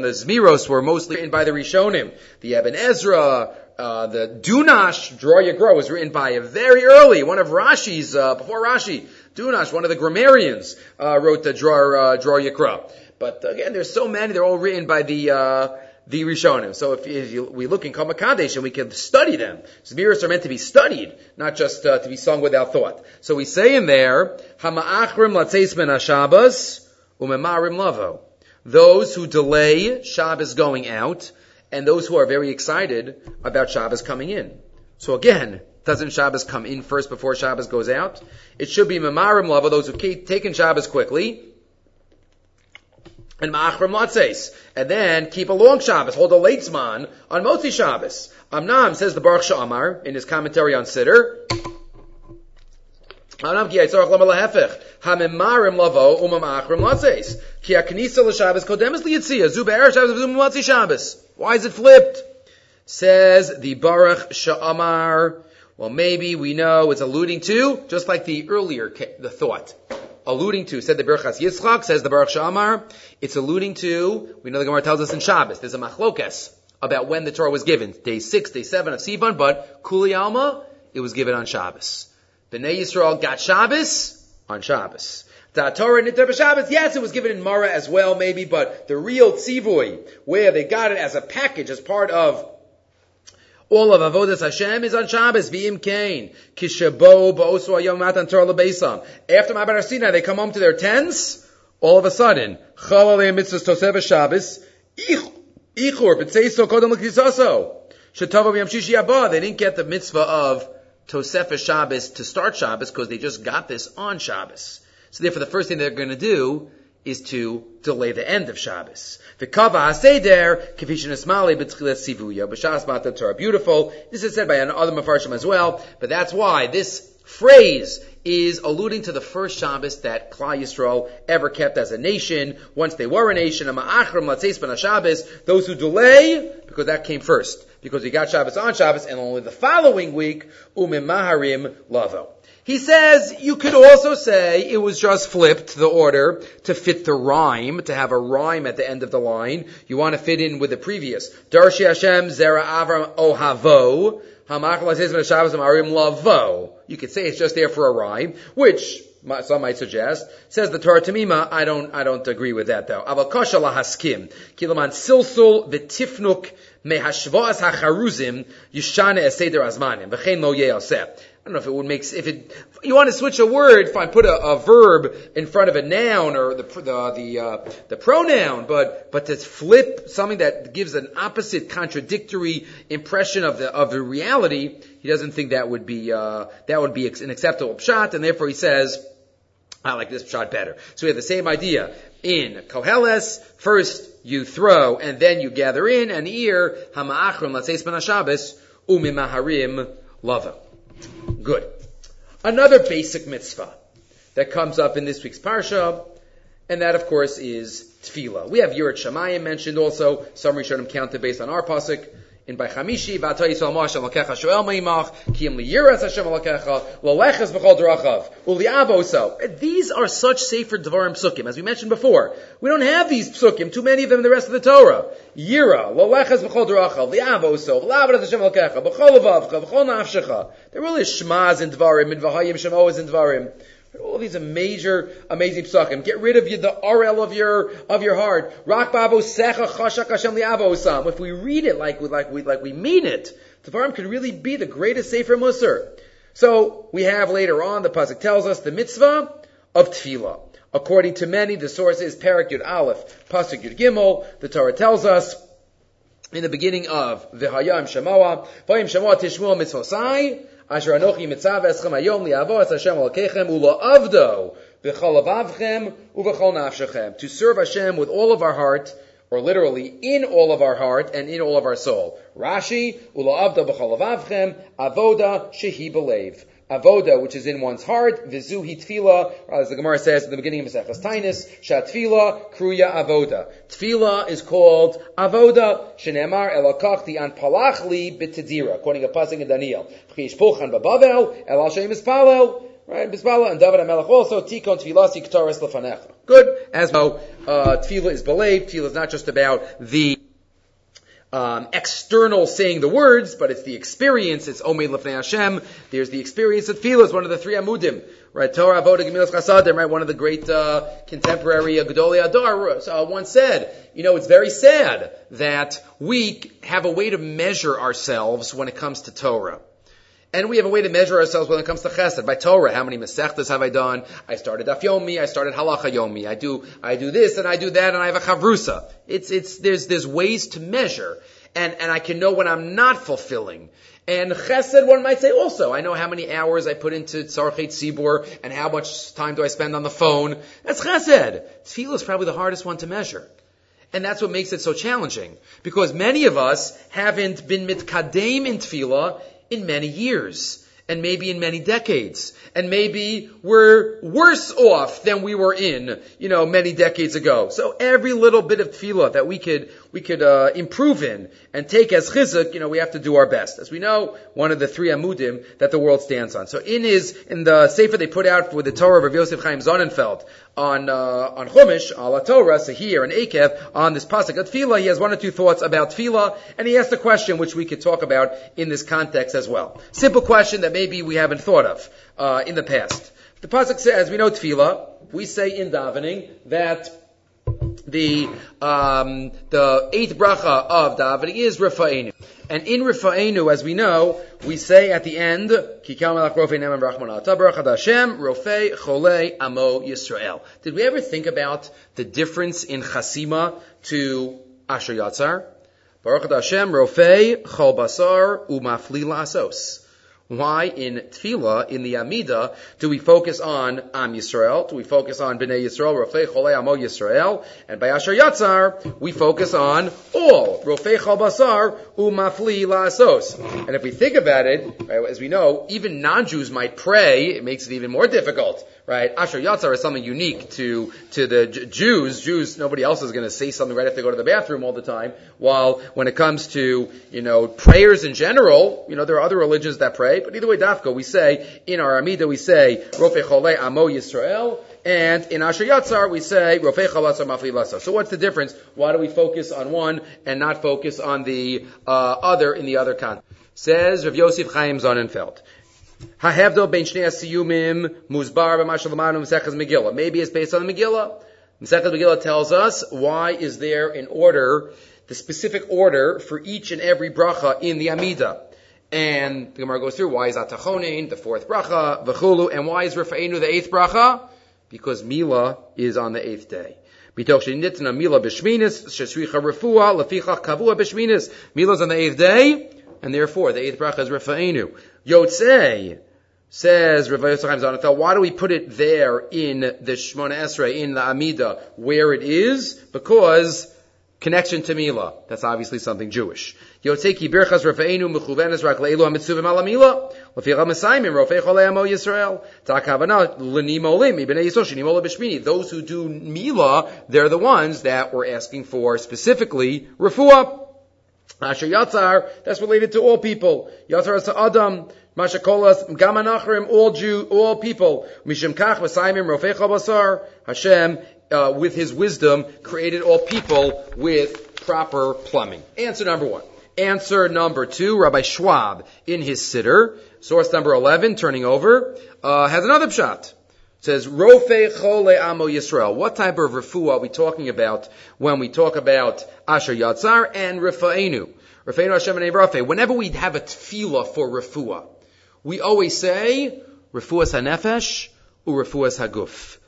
S1: the Zmiros were mostly written by the Rishonim. The Eben Ezra, uh, the Dunash, Draw Yagro, was written by a very early, one of Rashi's, uh, before Rashi. Dunash, one of the grammarians, uh, wrote the Draw, uh, Draw Yakra. But again, there's so many, they're all written by the, uh, the Rishonim. So if, if you, we look in Kol Makadesh and we can study them, Zmiris are meant to be studied, not just uh, to be sung without thought. So we say in there, Hama'achrim latzeis ben Shabbos umemarim lavo. Those who delay Shabbos going out, and those who are very excited about Shabbos coming in. So again, doesn't Shabbos come in first before Shabbos goes out? It should be memarim lavo, those who've taken Shabbos quickly, and Ma'achram Matzes. And then keep a long Shabbos, hold a late Zman on Motzi Shabbos. Amnam says the Baruch Sha'amar in his commentary on Siddur. Anam ki yitzorach lama lahefech. Hamemarim lavo umam achrim latzes. Ki haknisa l'Shabbos kodemes liyitzia. Zu be'er Shabbos v'zum matzi Shabbos. Why is it flipped? Says the Baruch Sha'amar. Well, maybe we know it's alluding to, just like the earlier, the thought alluding to, said the Berachas Yitzchak, says the Baruch Shamar, it's alluding to, we know the Gemara tells us in Shabbos, there's a machlokes about when the Torah was given, day six, day seven of Sivan, but Kuli Alma, it was given on Shabbos. Bnei Yisrael got Shabbos on Shabbos. The Torah Nitter Shabbos, yes, it was given in Mara as well, maybe, but the real tzivui, where they got it as a package, as part of all of Avodas Hashem is on Shabbos, V'im Kain. Kishabo Ba'osu Ayom Matan Torah Lebeisam. After Ma'abar Sinai, they come home to their tents, all of a sudden, Chalalei Mitzvahs Tosef Shabbos, Ichur, B'tzeiso Kodem L'Kisaso. Shetava B'yam Shishi Abba. They didn't get the mitzvah of Tosef Shabbos to start Shabbos because they just got this on Shabbos. So therefore the first thing they're going to do is to delay the end of Shabbos. The kava haseder kafishin esmali b'tchilas sivuya b'shas matat Torah. Beautiful. This is said by another mafarshim as well, but that's why this phrase is alluding to the first Shabbos that Klal Yisrael ever kept as a nation. Once they were a nation, Shabbos, those who delay, because that came first, because we got Shabbos on Shabbos, and only the following week, umim maharim lavo. He says you could also say it was just flipped the order to fit the rhyme, to have a rhyme at the end of the line. You want to fit in with the previous. Darshi Hashem Zera Avram Ohavo. You could say it's just there for a rhyme, which some might suggest. Says the Torah Tamima, I don't, I don't agree with that though. Avakasha lahaskim. Silsul v'tifnuk hacharuzim eseder azmanim. V'chein lo. I don't know if it would make if it you want to switch a word, fine, put a, a verb in front of a noun or the the the, uh, the pronoun, but but to flip something that gives an opposite, contradictory impression of the of the reality, he doesn't think that would be uh, that would be an acceptable shot, and therefore he says, I like this shot better. So we have the same idea in Koheles. First you throw and then you gather in, and here Hama'achrim Latzeis Ben Shabbos Umimaharim Lava. Good. Another basic mitzvah that comes up in this week's parsha, and that of course is tefillah. We have Yirat Shamayim mentioned also. Some Rishonim counted based on our pasuk in Shoel. These are such safer Devarim Psukim, as we mentioned before. We don't have these Psukim, too many of them in the rest of the Torah. Yira, Laleches B'chol Derachav, Liavoso, V'lavras Hashem Lakecha, B'chol Levavcha, B'chol Nafshecha. They're really Shmaz in Devarim, and V'hayim in Devarim. All these major, amazing psukim. Get rid of the RL of your of your heart. Rak babo secha chashak Hashem liavosam. If we read it like we like we like we mean it, the Tavarim could really be the greatest Sefer Musar. So we have later on the pasuk tells us the mitzvah of tefillah. According to many, the source is Parak Yud Aleph, Pasuk Yud Gimel. The Torah tells us in the beginning of V'hayam Shemoah, V'hayim Shemoah Tishmuah Mitzvosai, Asher Anochi Mitzav Eschem Liavo Es Hashem Uv'chol Nafshechem. To serve Hashem with all of our heart, or literally in all of our heart and in all of our soul. Rashi Ula Avdo B'chol Avavchem Avoda Shehi Belev. Avoda, which is in one's heart, vizuhi tefillah, as the Gemara says at the beginning of Maseches Tainis, shatfila kruya avoda. Tefillah is called avoda, shenemar elakach di anpalachli bitadira, according to Pasuk in Daniel. Chish pulchan babavel, el Hashem ispalel, Right, Bisbala and David HaMelech also, Tikon Tfilasi K'taris Lefanecha. Good. As well, uh, is believed. Tefillah is not just about the um, external saying the words, but it's the experience. It's Omeid Lefnei Hashem. There's the experience of Tefillah. One of the three Amudim. Right, Torah, Avodah, Gemilas Chasadim, right, one of the great uh, contemporary uh, Gedolei Adar uh, once said, you know, it's very sad that we have a way to measure ourselves when it comes to Torah. And we have a way to measure ourselves when it comes to chesed. By Torah, how many mesechtas have I done? I started Daf Yomi, I started Halacha Yomi. I do, I do this and I do that and I have a chavrusa. It's, it's, there's, there's ways to measure. And, and I can know when I'm not fulfilling. And chesed, one might say also, I know how many hours I put into tzarchet tzibur and how much time do I spend on the phone. That's chesed. Tefillah is probably the hardest one to measure. And that's what makes it so challenging. Because many of us haven't been mitkadem in tefillah in many years and maybe in many decades. And maybe we're worse off than we were in, you know, many decades ago. So every little bit of tefillah that we could, we could, uh, improve in and take as chizuk, you know, we have to do our best. As we know, one of the three amudim that the world stands on. So in his, in the sefer they put out for the Torah of Rav Yosef Chaim Sonnenfeld, on uh, on Chumash, ala Torah, Sahir, and Eikev on this pasuk of Tefillah. He has one or two thoughts about Tefillah, and he asked a question which we could talk about in this context as well. Simple question that maybe we haven't thought of uh, in the past. The pasuk says, as we know Tefillah. We say in davening that the um, the eighth bracha of davening is Rafa'inu. And in Rifa'enu, as we know, we say at the end, Kikal Melach Rofei Hashem Rofei Cholei Amo Yisrael. Did we ever think about the difference in Chasima to Asher Yatzar? Baruch Hashem Rofei Chol Basar Umafli Lasos. Why in Tefillah, in the Amida, do we focus on Am Yisrael? Do we focus on Bnei Yisrael, Rofei Cholei Amo Yisrael? And by Asher Yatzar, we focus on all, Rofei Chol Basar, Umafli La'asos. And if we think about it, as we know, even non-Jews might pray, it makes it even more difficult right? Asher Yatzar is something unique to, to the J- Jews. Jews, nobody else is going to say something right if they go to the bathroom all the time. While when it comes to, you know, prayers in general, you know, there are other religions that pray, but either way, Dafka, we say, in our Amida, we say, Rofe Chole Amo Yisrael, and in Asher Yatzar, we say, Rofei Chalatzar Mafli. So what's the difference? Why do we focus on one and not focus on the uh, other in the other context? Says Rav Yosef Chaim Sonnenfeld. Hahevdo ben shnei asiyumim muzbar b'mashal l'manu Mesechus Megillah. Maybe it's based on the Megillah. Mesechus Megillah tells us why is there an order, the specific order for each and every bracha in the Amida. And the Gemara goes through why is Atachonin, the fourth bracha, v'chulu, and why is Rafa'enu the eighth bracha? Because Mila is on the eighth day. Mila b'shminis, shesricha refua, lefichach kavua b'shminis. Mila's on the eighth day, and therefore the eighth bracha is Rafa'enu. Yotzei says Rav Yosef Sonnenfeld, why do we put it there in the Shmona Esrei, in the Amida, where it is? Because connection to Mila. That's obviously something Jewish. Yotzei ki birchas rafeinu mechuvenes rak leilu hamitzuvim ala Mila. Rofei cholei amo Yisrael. B'shmini. Those who do Mila, they're the ones that we're asking for specifically refuah. Asher Yatzar, that's related to all people. Yatzar to Adam, Mashakolas, Gamanachrim, all Jew, all people. Mishim Kach, Masaimim, Rofecha Basar, Hashem, uh, with his wisdom, created all people with proper plumbing. Answer number one. Answer number two, Rabbi Schwab, in his sitter, source number 11, turning over, uh, has another pshat says Rofe Chole Amo Yisrael. What type of refuah are we talking about when we talk about Asher Yatzar and Refaenu? Refaenu Hashem and Rafe. Whenever we have a tefillah for refuah, we always say refuah hanefesh or refuah haguf.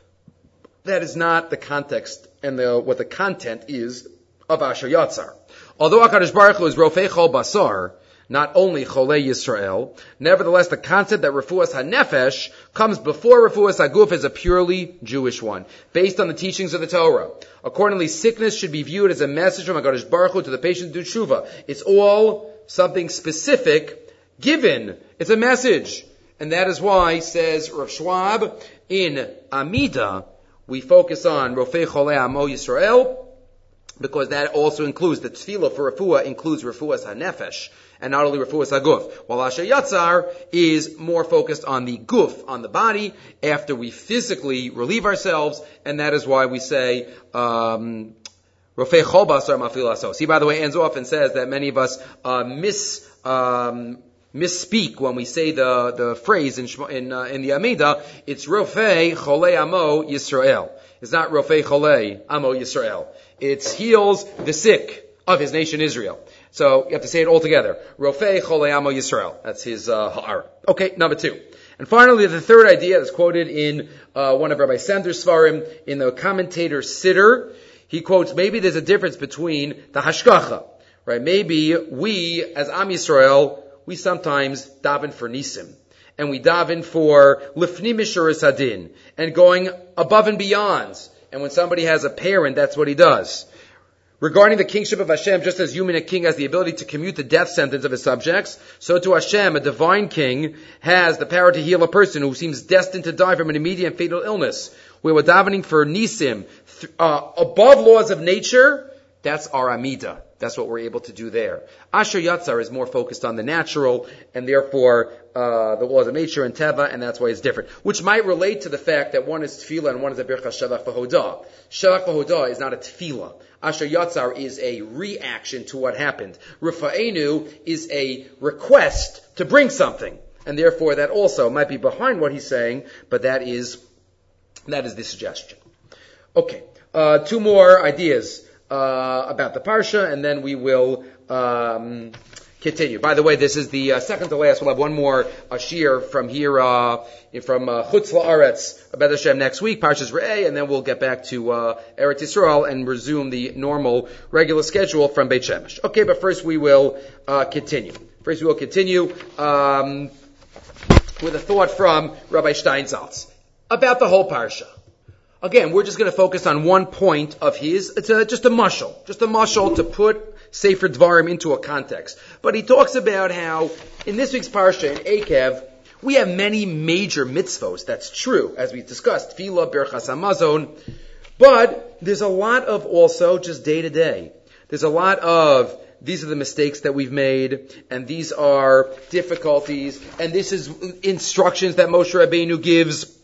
S1: That is not the context and the, what the content is of Asher Yatzar. Although Hakadosh Baruch Hu is Rofe Chol Basar, not only Cholei Yisrael. Nevertheless, the concept that Refuas HaNefesh comes before Refuas HaGuf is a purely Jewish one, based on the teachings of the Torah. Accordingly, sickness should be viewed as a message from HaKadosh Baruch Hu to the patient to Tshuva. It's all something specific given. It's a message. And that is why, says Rav Schwab, in Amida, we focus on Rofei Cholei Amo Yisrael, because that also includes, the tefillah for Refuah includes Refuah's HaNefesh, and not only Refuah's HaGuf. While Asher Yatzar is more focused on the Guf, on the body, after we physically relieve ourselves, and that is why we say, um, Rofei Chol Basar He, by the way, ends off and says that many of us uh, miss um, misspeak when we say the, the phrase in, in, uh, in the Amida, it's Rofei Cholei Amo Yisrael. It's not Rofei Cholei Amo Yisrael. It's heals the sick of his nation Israel. So you have to say it all together. Rofei Cholei Amo Yisrael. That's his uh, ha'ara. Okay, number two. And finally, the third idea is quoted in uh, one of Rabbi Sander's svarim in the commentator Siddur. He quotes, maybe there's a difference between the hashkacha, right? Maybe we, as Am Yisrael, we sometimes daven for nisim. And we daven for lifni mishuris hadin. And going above and beyond. And when somebody has a parent, that's what he does. Regarding the kingship of Hashem, just as human a king has the ability to commute the death sentence of his subjects, so to Hashem, a divine king, has the power to heal a person who seems destined to die from an immediate and fatal illness. We were davening for nisim, uh, above laws of nature, that's our amida. That's what we're able to do there. Asher Yatzar is more focused on the natural, and therefore uh, the laws of nature and teva, and that's why it's different. Which might relate to the fact that one is tefillah and one is a bircha shavach v'hodah. Shavach v'hodah is not a tefillah. Asher Yatzar is a reaction to what happened. Rufa'enu is a request to bring something, and therefore that also might be behind what he's saying, but that is that is the suggestion. Okay, uh, two more ideas uh, about the parsha, and then we will um, continue. By the way, this is the uh, second to last. We'll have one more ashir from here, uh, from uh, Chutz La'aretz, about Hashem next week, Parshas Re'eh, and then we'll get back to uh, Eretz Yisrael and resume the normal, regular schedule from Beit Shemesh. Okay, but first we will uh, continue. First we will continue um, with a thought from Rabbi Steinsaltz about the whole parsha. Again, we're just going to focus on one point of his. It's a, just a mushal, just a mushal to put Sefer Dvarim into a context. But he talks about how in this week's parsha in Eikev, we have many major mitzvos. That's true, as we discussed, Tefillah, Birchas Hamazon. But there's a lot of also just day to day. There's a lot of these are the mistakes that we've made, and these are difficulties, and this is instructions that Moshe Rabbeinu gives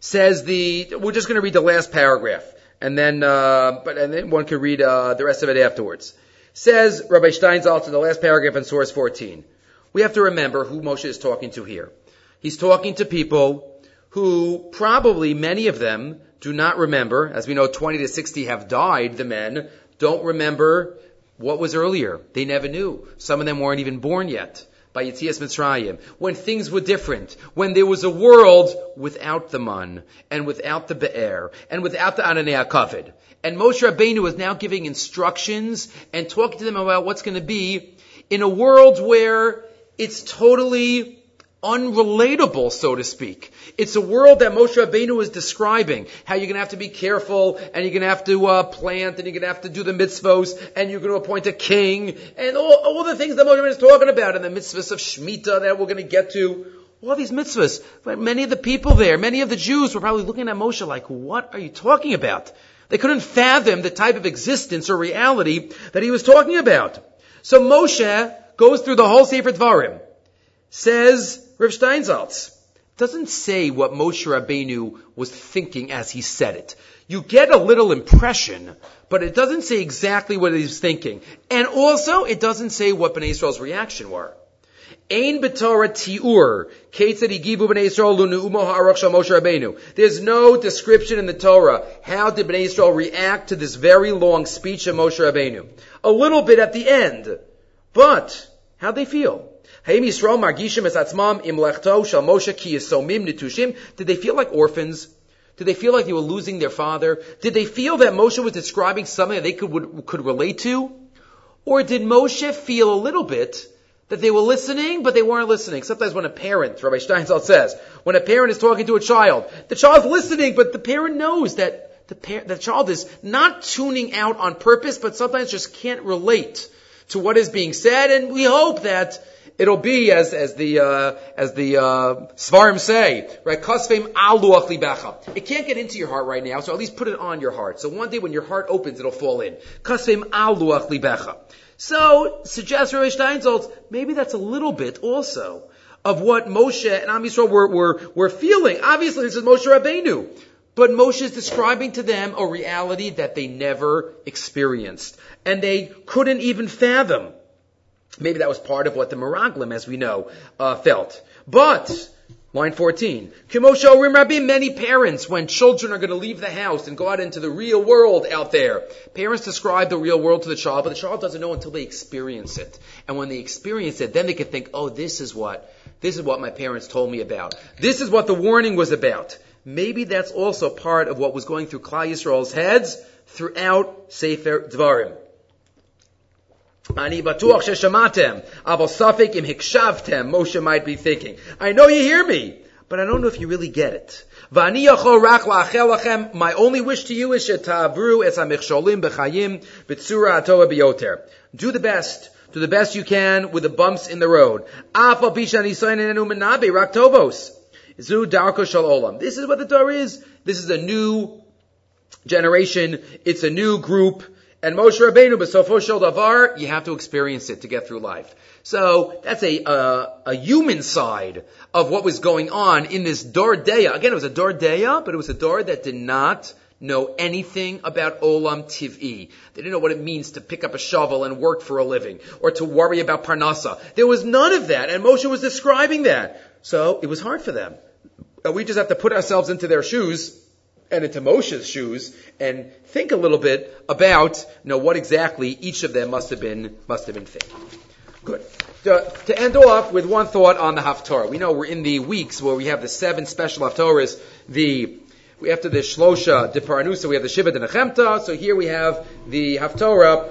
S1: says the, we're just going to read the last paragraph, and then, uh, but, and then one can read, uh, the rest of it afterwards. Says Rabbi Steinsaltz in the last paragraph in source 14. We have to remember who Moshe is talking to here. He's talking to people who probably many of them do not remember, as we know 20 to 60 have died, the men, don't remember what was earlier. They never knew. Some of them weren't even born yet by Yitzias Mitzrayim, when things were different, when there was a world without the man, and without the Be'er, and without the Ananei Kavod. And Moshe Rabbeinu is now giving instructions and talking to them about what's going to be in a world where it's totally unrelatable, so to speak. It's a world that Moshe Rabbeinu is describing. How you're going to have to be careful, and you're going to have to uh, plant, and you're going to have to do the mitzvos, and you're going to appoint a king, and all, all the things that Moshe Rabbeinu is talking about, and the mitzvahs of Shemitah that we're going to get to. All these mitzvahs. But many of the people there, many of the Jews were probably looking at Moshe like, what are you talking about? They couldn't fathom the type of existence or reality that he was talking about. So Moshe goes through the whole Sefer Dvarim. Says Rav Steinsaltz, doesn't say what Moshe Rabbeinu was thinking as he said it. You get a little impression, but it doesn't say exactly what he was thinking. And also, it doesn't say what Bnei Israel's reaction were. Ein b'Torah ti'ur, ketzad yigibu b'nei Yisrael lu'nu'umo ha'arach shal Moshe Rabbeinu. There's no description in the Torah. How did Bnei Israel react to this very long speech of Moshe Rabbeinu? A little bit at the end. But, how'd they feel? Did they feel like orphans? Did they feel like they were losing their father? Did they feel that Moshe was describing something that they could, would, could relate to? Or did Moshe feel a little bit that they were listening, but they weren't listening? Sometimes when a parent, Rabbi Steinsaltz says, when a parent is talking to a child, the child's listening, but the parent knows that the, par- the child is not tuning out on purpose, but sometimes just can't relate to what is being said, and we hope that It'll be as as the uh, as the uh, Svarim say, right? It can't get into your heart right now, so at least put it on your heart. So one day when your heart opens, it'll fall in. So suggests Rabbi Steinsaltz, maybe that's a little bit also of what Moshe and Am Yisrael were, were, were feeling. Obviously, this is Moshe Rabbeinu. But Moshe is describing to them a reality that they never experienced. And they couldn't even fathom. Maybe that was part of what the Meraglim, as we know, uh, felt. But, line 14, Kimosho Rim many parents, when children are going to leave the house and go out into the real world out there, parents describe the real world to the child, but the child doesn't know until they experience it. And when they experience it, then they can think, oh, this is what, this is what my parents told me about. This is what the warning was about. Maybe that's also part of what was going through Klal Yisrael's heads throughout Sefer Dvarim. אני בטוח ששמעתם, אבל ספק אם הקשבתם, Moshe might be thinking. I know you hear me, but I don't know if you really get it. ואני יכול רק לאחל לכם, my only wish to you is שתעברו את המכשולים בחיים בצורה הטובה ביותר. Do the best. Do the best you can with the bumps in the road. אף על פי שהניסיון איננו מנבא, רק טובוס. זו דרכו של עולם. This is what the Torah is. This is a new generation. It's a new group. And Moshe Rabbeinu, B'sofo Shel Davar, you have to experience it to get through life. So that's a, uh, a human side of what was going on in this Dordeya. Again, it was a Dordeya, but it was a Dor that did not know anything about Olam Tiv'i. They didn't know what it means to pick up a shovel and work for a living, or to worry about Parnasa. There was none of that, and Moshe was describing that. So it was hard for them. We just have to put ourselves into their shoes and into Moshe's shoes and think a little bit about you know what exactly each of them must have been must have been thinking. Good. To, to end off with one thought on the Haftorah. We know we're in the weeks where we have the seven special Haftorahs. The we after the Shlosha de Paranusa, we have the Shiva de Nechemta. So here we have the Haftorah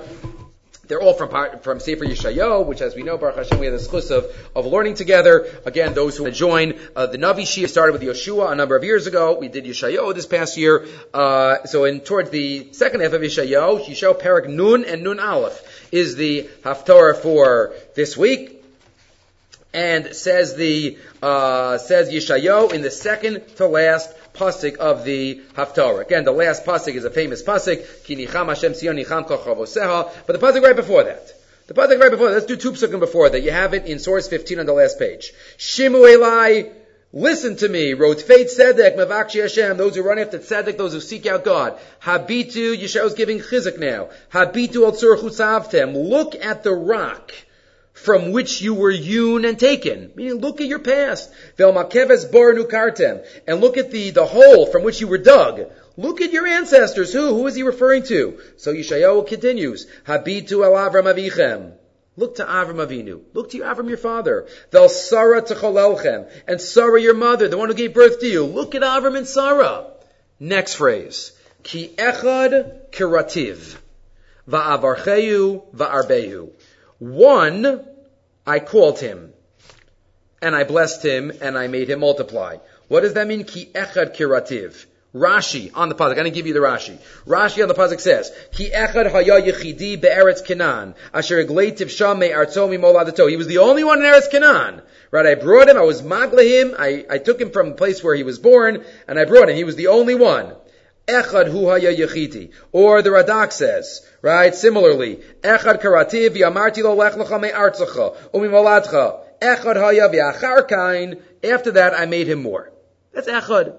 S1: they're all from from Sefer Yeshayo, which, as we know, Baruch Hashem, we have the schus of, of learning together. Again, those who join uh, the Navi Shia started with Yeshua a number of years ago. We did Yeshayo this past year. Uh, so, in towards the second half of Yeshayo, Yeshayo Perak Nun and Nun Aleph is the haftorah for this week. And says the uh, says Yeshayo in the second to last pasuk of the Haftarah. Again, the last pasuk is a famous pasuk, Hashem kochavoseha, but the pasuk right before that. The pasuk right before that, let's do two pasukim before that. You have it in source 15 on the last page. Shimu Elai, Listen to me, wrote Fate Tzedek, Mavakshi Hashem, those who run after Tzedek, those who seek out God. Habitu, Yeshayahu's giving chizuk now. Habitu al tzur Look at the rock from which you were hewn and taken. Meaning, look at your past. Bar nukartem. And look at the, the hole from which you were dug. Look at your ancestors. Who? Who is he referring to? So Yeshayahu continues. Habitu el Avram avichem. Look to Avram Avinu. Look to your Avram, your father. Vel Sarah techolelchem. And Sarah, your mother, the one who gave birth to you. Look at Avram and Sarah. Next phrase. Ki echad kirativ. Va'avarcheyu va'arbehu. One, I called him, and I blessed him, and I made him multiply. What does that mean? Ki echad kirativ. Rashi on the pasuk. I didn't give you the Rashi. Rashi on the pasuk says, "Ki echad haya yechidi be'eretz Canaan asher egleitiv sham me'artzo moladato." He was the only one in Eretz Canaan. Right? I brought him. I was magla him. I, I took him from the place where he was born, and I brought him. He was the only one. Echad hu haya yechiti. Or the Radak says, right? Similarly, Echad karativ yamarti lo lech lecha me'artzacha u'mimaladcha. Echad haya v'achar kain. After that, I made him more. That's Echad.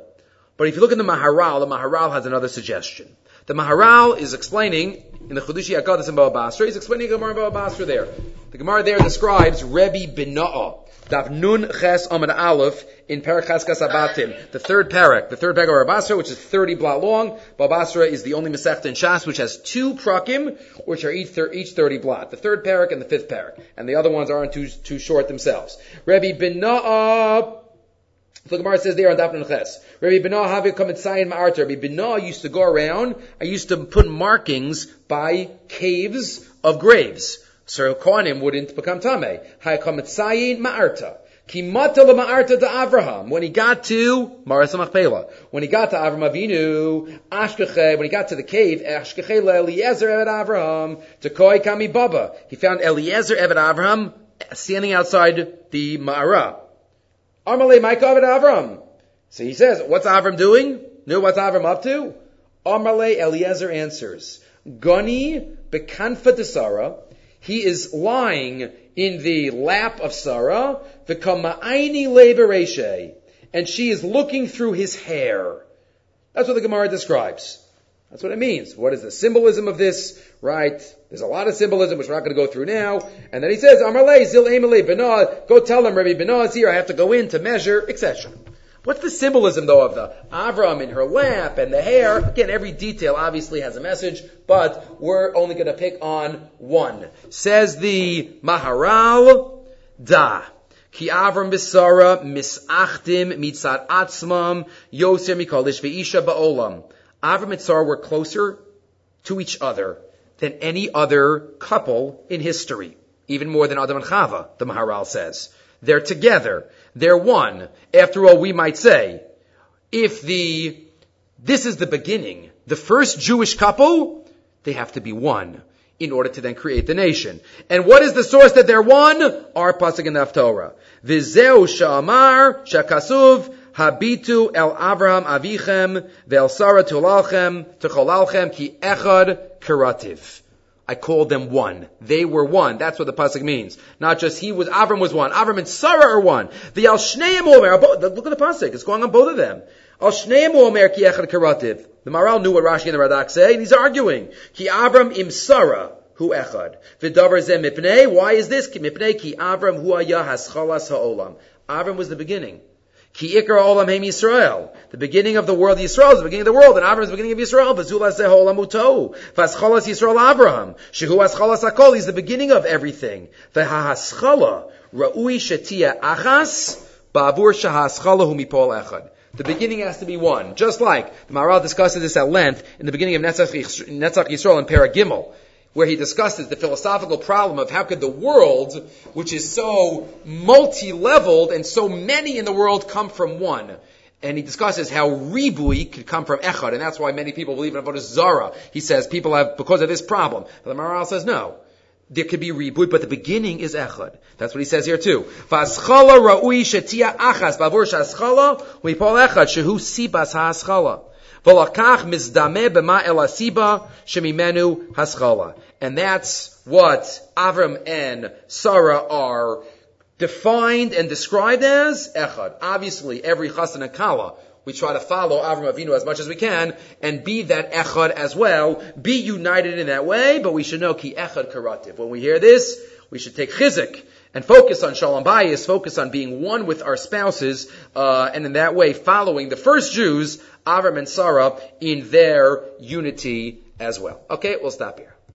S1: But if you look in the Maharal, the Maharal has another suggestion. The Maharal is explaining in the Chedushi Hakadosh in Baba Basra. He's explaining Gemara Baba Basra there. The Gemara there describes Rebbe Bina'ah. Daf Nun Ches Amad Aleph in Parachas Kasabatim, the third parak, the third parak of Rabasra, which is 30 blot long. Babasra is the only Masechta in Shas which has two prakim, which are each, each 30 blot. The third parak and the fifth parak. And the other ones aren't too, too short themselves. Rebbe Bina'ah the Gemara says there on Daf Ches. Rabbi Binah Havi Kamitzayin Ma'arta. Rabbi Binah used to go around. I used to put markings by caves of graves. So Kohanim wouldn't become Tameh. Hai Kamitzayin Ma'arta. Kimata ma'arta to Avraham. When he got to Maras Machpelah, when he got to Avram Avinu, Ashkeche, when he got to the cave, Ashkeche Eliezer Evet Avraham, to Koi Kami Baba. He found Eliezer Evet Avraham standing outside the Ma'ara. Amalei Maikav Avram. So he says, what's Avram doing? Know what's Avram up to? Amalei Eliezer answers, Goni bekanfa Sarah. He is lying in the lap of Sarah, the kama'aini lebereshe, and she is looking through his hair. That's what the Gemara describes. That's what it means. What is the symbolism of this? Right? There's a lot of symbolism which we're not going to go through now. And then he says, Amarle, Zil Emile, Benah, go tell them Rabbi Benah is here, I have to go in to measure, etc. What's the symbolism though of the Avram in her lap and the hair? Again, every detail obviously has a message, but we're only going to pick on one. Says the Maharal, Da. Ki Avram Bisara misachtim mitzat atzmam yoser mikolish ve'isha ba'olam. Avram and Sarah were closer to each other than any other couple in history. Even more than Adam and Chava, the Maharal says. They're together. They're one. After all, we might say, if the, this is the beginning, the first Jewish couple, they have to be one in order to then create the nation. And what is the source that they're one? Our pasuk in the Torah. Vizeu sha'amar shakasuv Habitu el Avraham avichem ve'el Sarah tulalchem tucholalchem ki echad karativ. I called them one. They were one. That's what the pasuk means. Not just he was, Avram was one. Avram and Sarah are one. The al shneim omer, look at the pasuk. It's going on both of them. Al shneim omer ki echad karativ. The Maral knew what Rashi and the Radak say, and he's arguing. Ki Avram im Sarah. Hu echad. V'davar zeh mipnei. Why is this? Mipnei ki Avram hu ayah haschalas ha'olam. Avram was the beginning. Ki ikra olam heim Yisrael. The beginning of the world, Yisrael is the beginning of the world, and Abraham is the beginning of Yisrael. V'zul aseh olam utou. V'ascholas Yisrael Abraham. Shehu ascholas akol. He's the beginning of everything. V'ha'aschala. Ra'ui shetia achas. Ba'avur hu mipol echad. The beginning has to be one. Just like the Maharal discusses this at length in the beginning of Netzach, Yisrael and Paragimel where he discusses the philosophical problem of how could the world, which is so multi-leveled and so many in the world come from one. And he discusses how ribui could come from echad, and that's why many people believe in Avodah Zara. He says people have, because of this problem. But the Maral says no. There could be ribui, but the beginning is echad. That's what he says here too. Vaschala ra'ui achas, bavur echad, shehu sibas ha'aschala. V'lakach mizdame b'ma elasiba shemimenu haschala. And that's what Avram and Sarah are defined and described as echad. Obviously, every chassan and kala, we try to follow Avram Avinu as much as we can and be that echad as well, be united in that way, but we should know ki echad karativ. When we hear this, we should take chizik and focus on shalom bayis, focus on being one with our spouses, uh, and in that way following the first Jews, Avram and Sarah, in their unity as well. Okay, we'll stop here.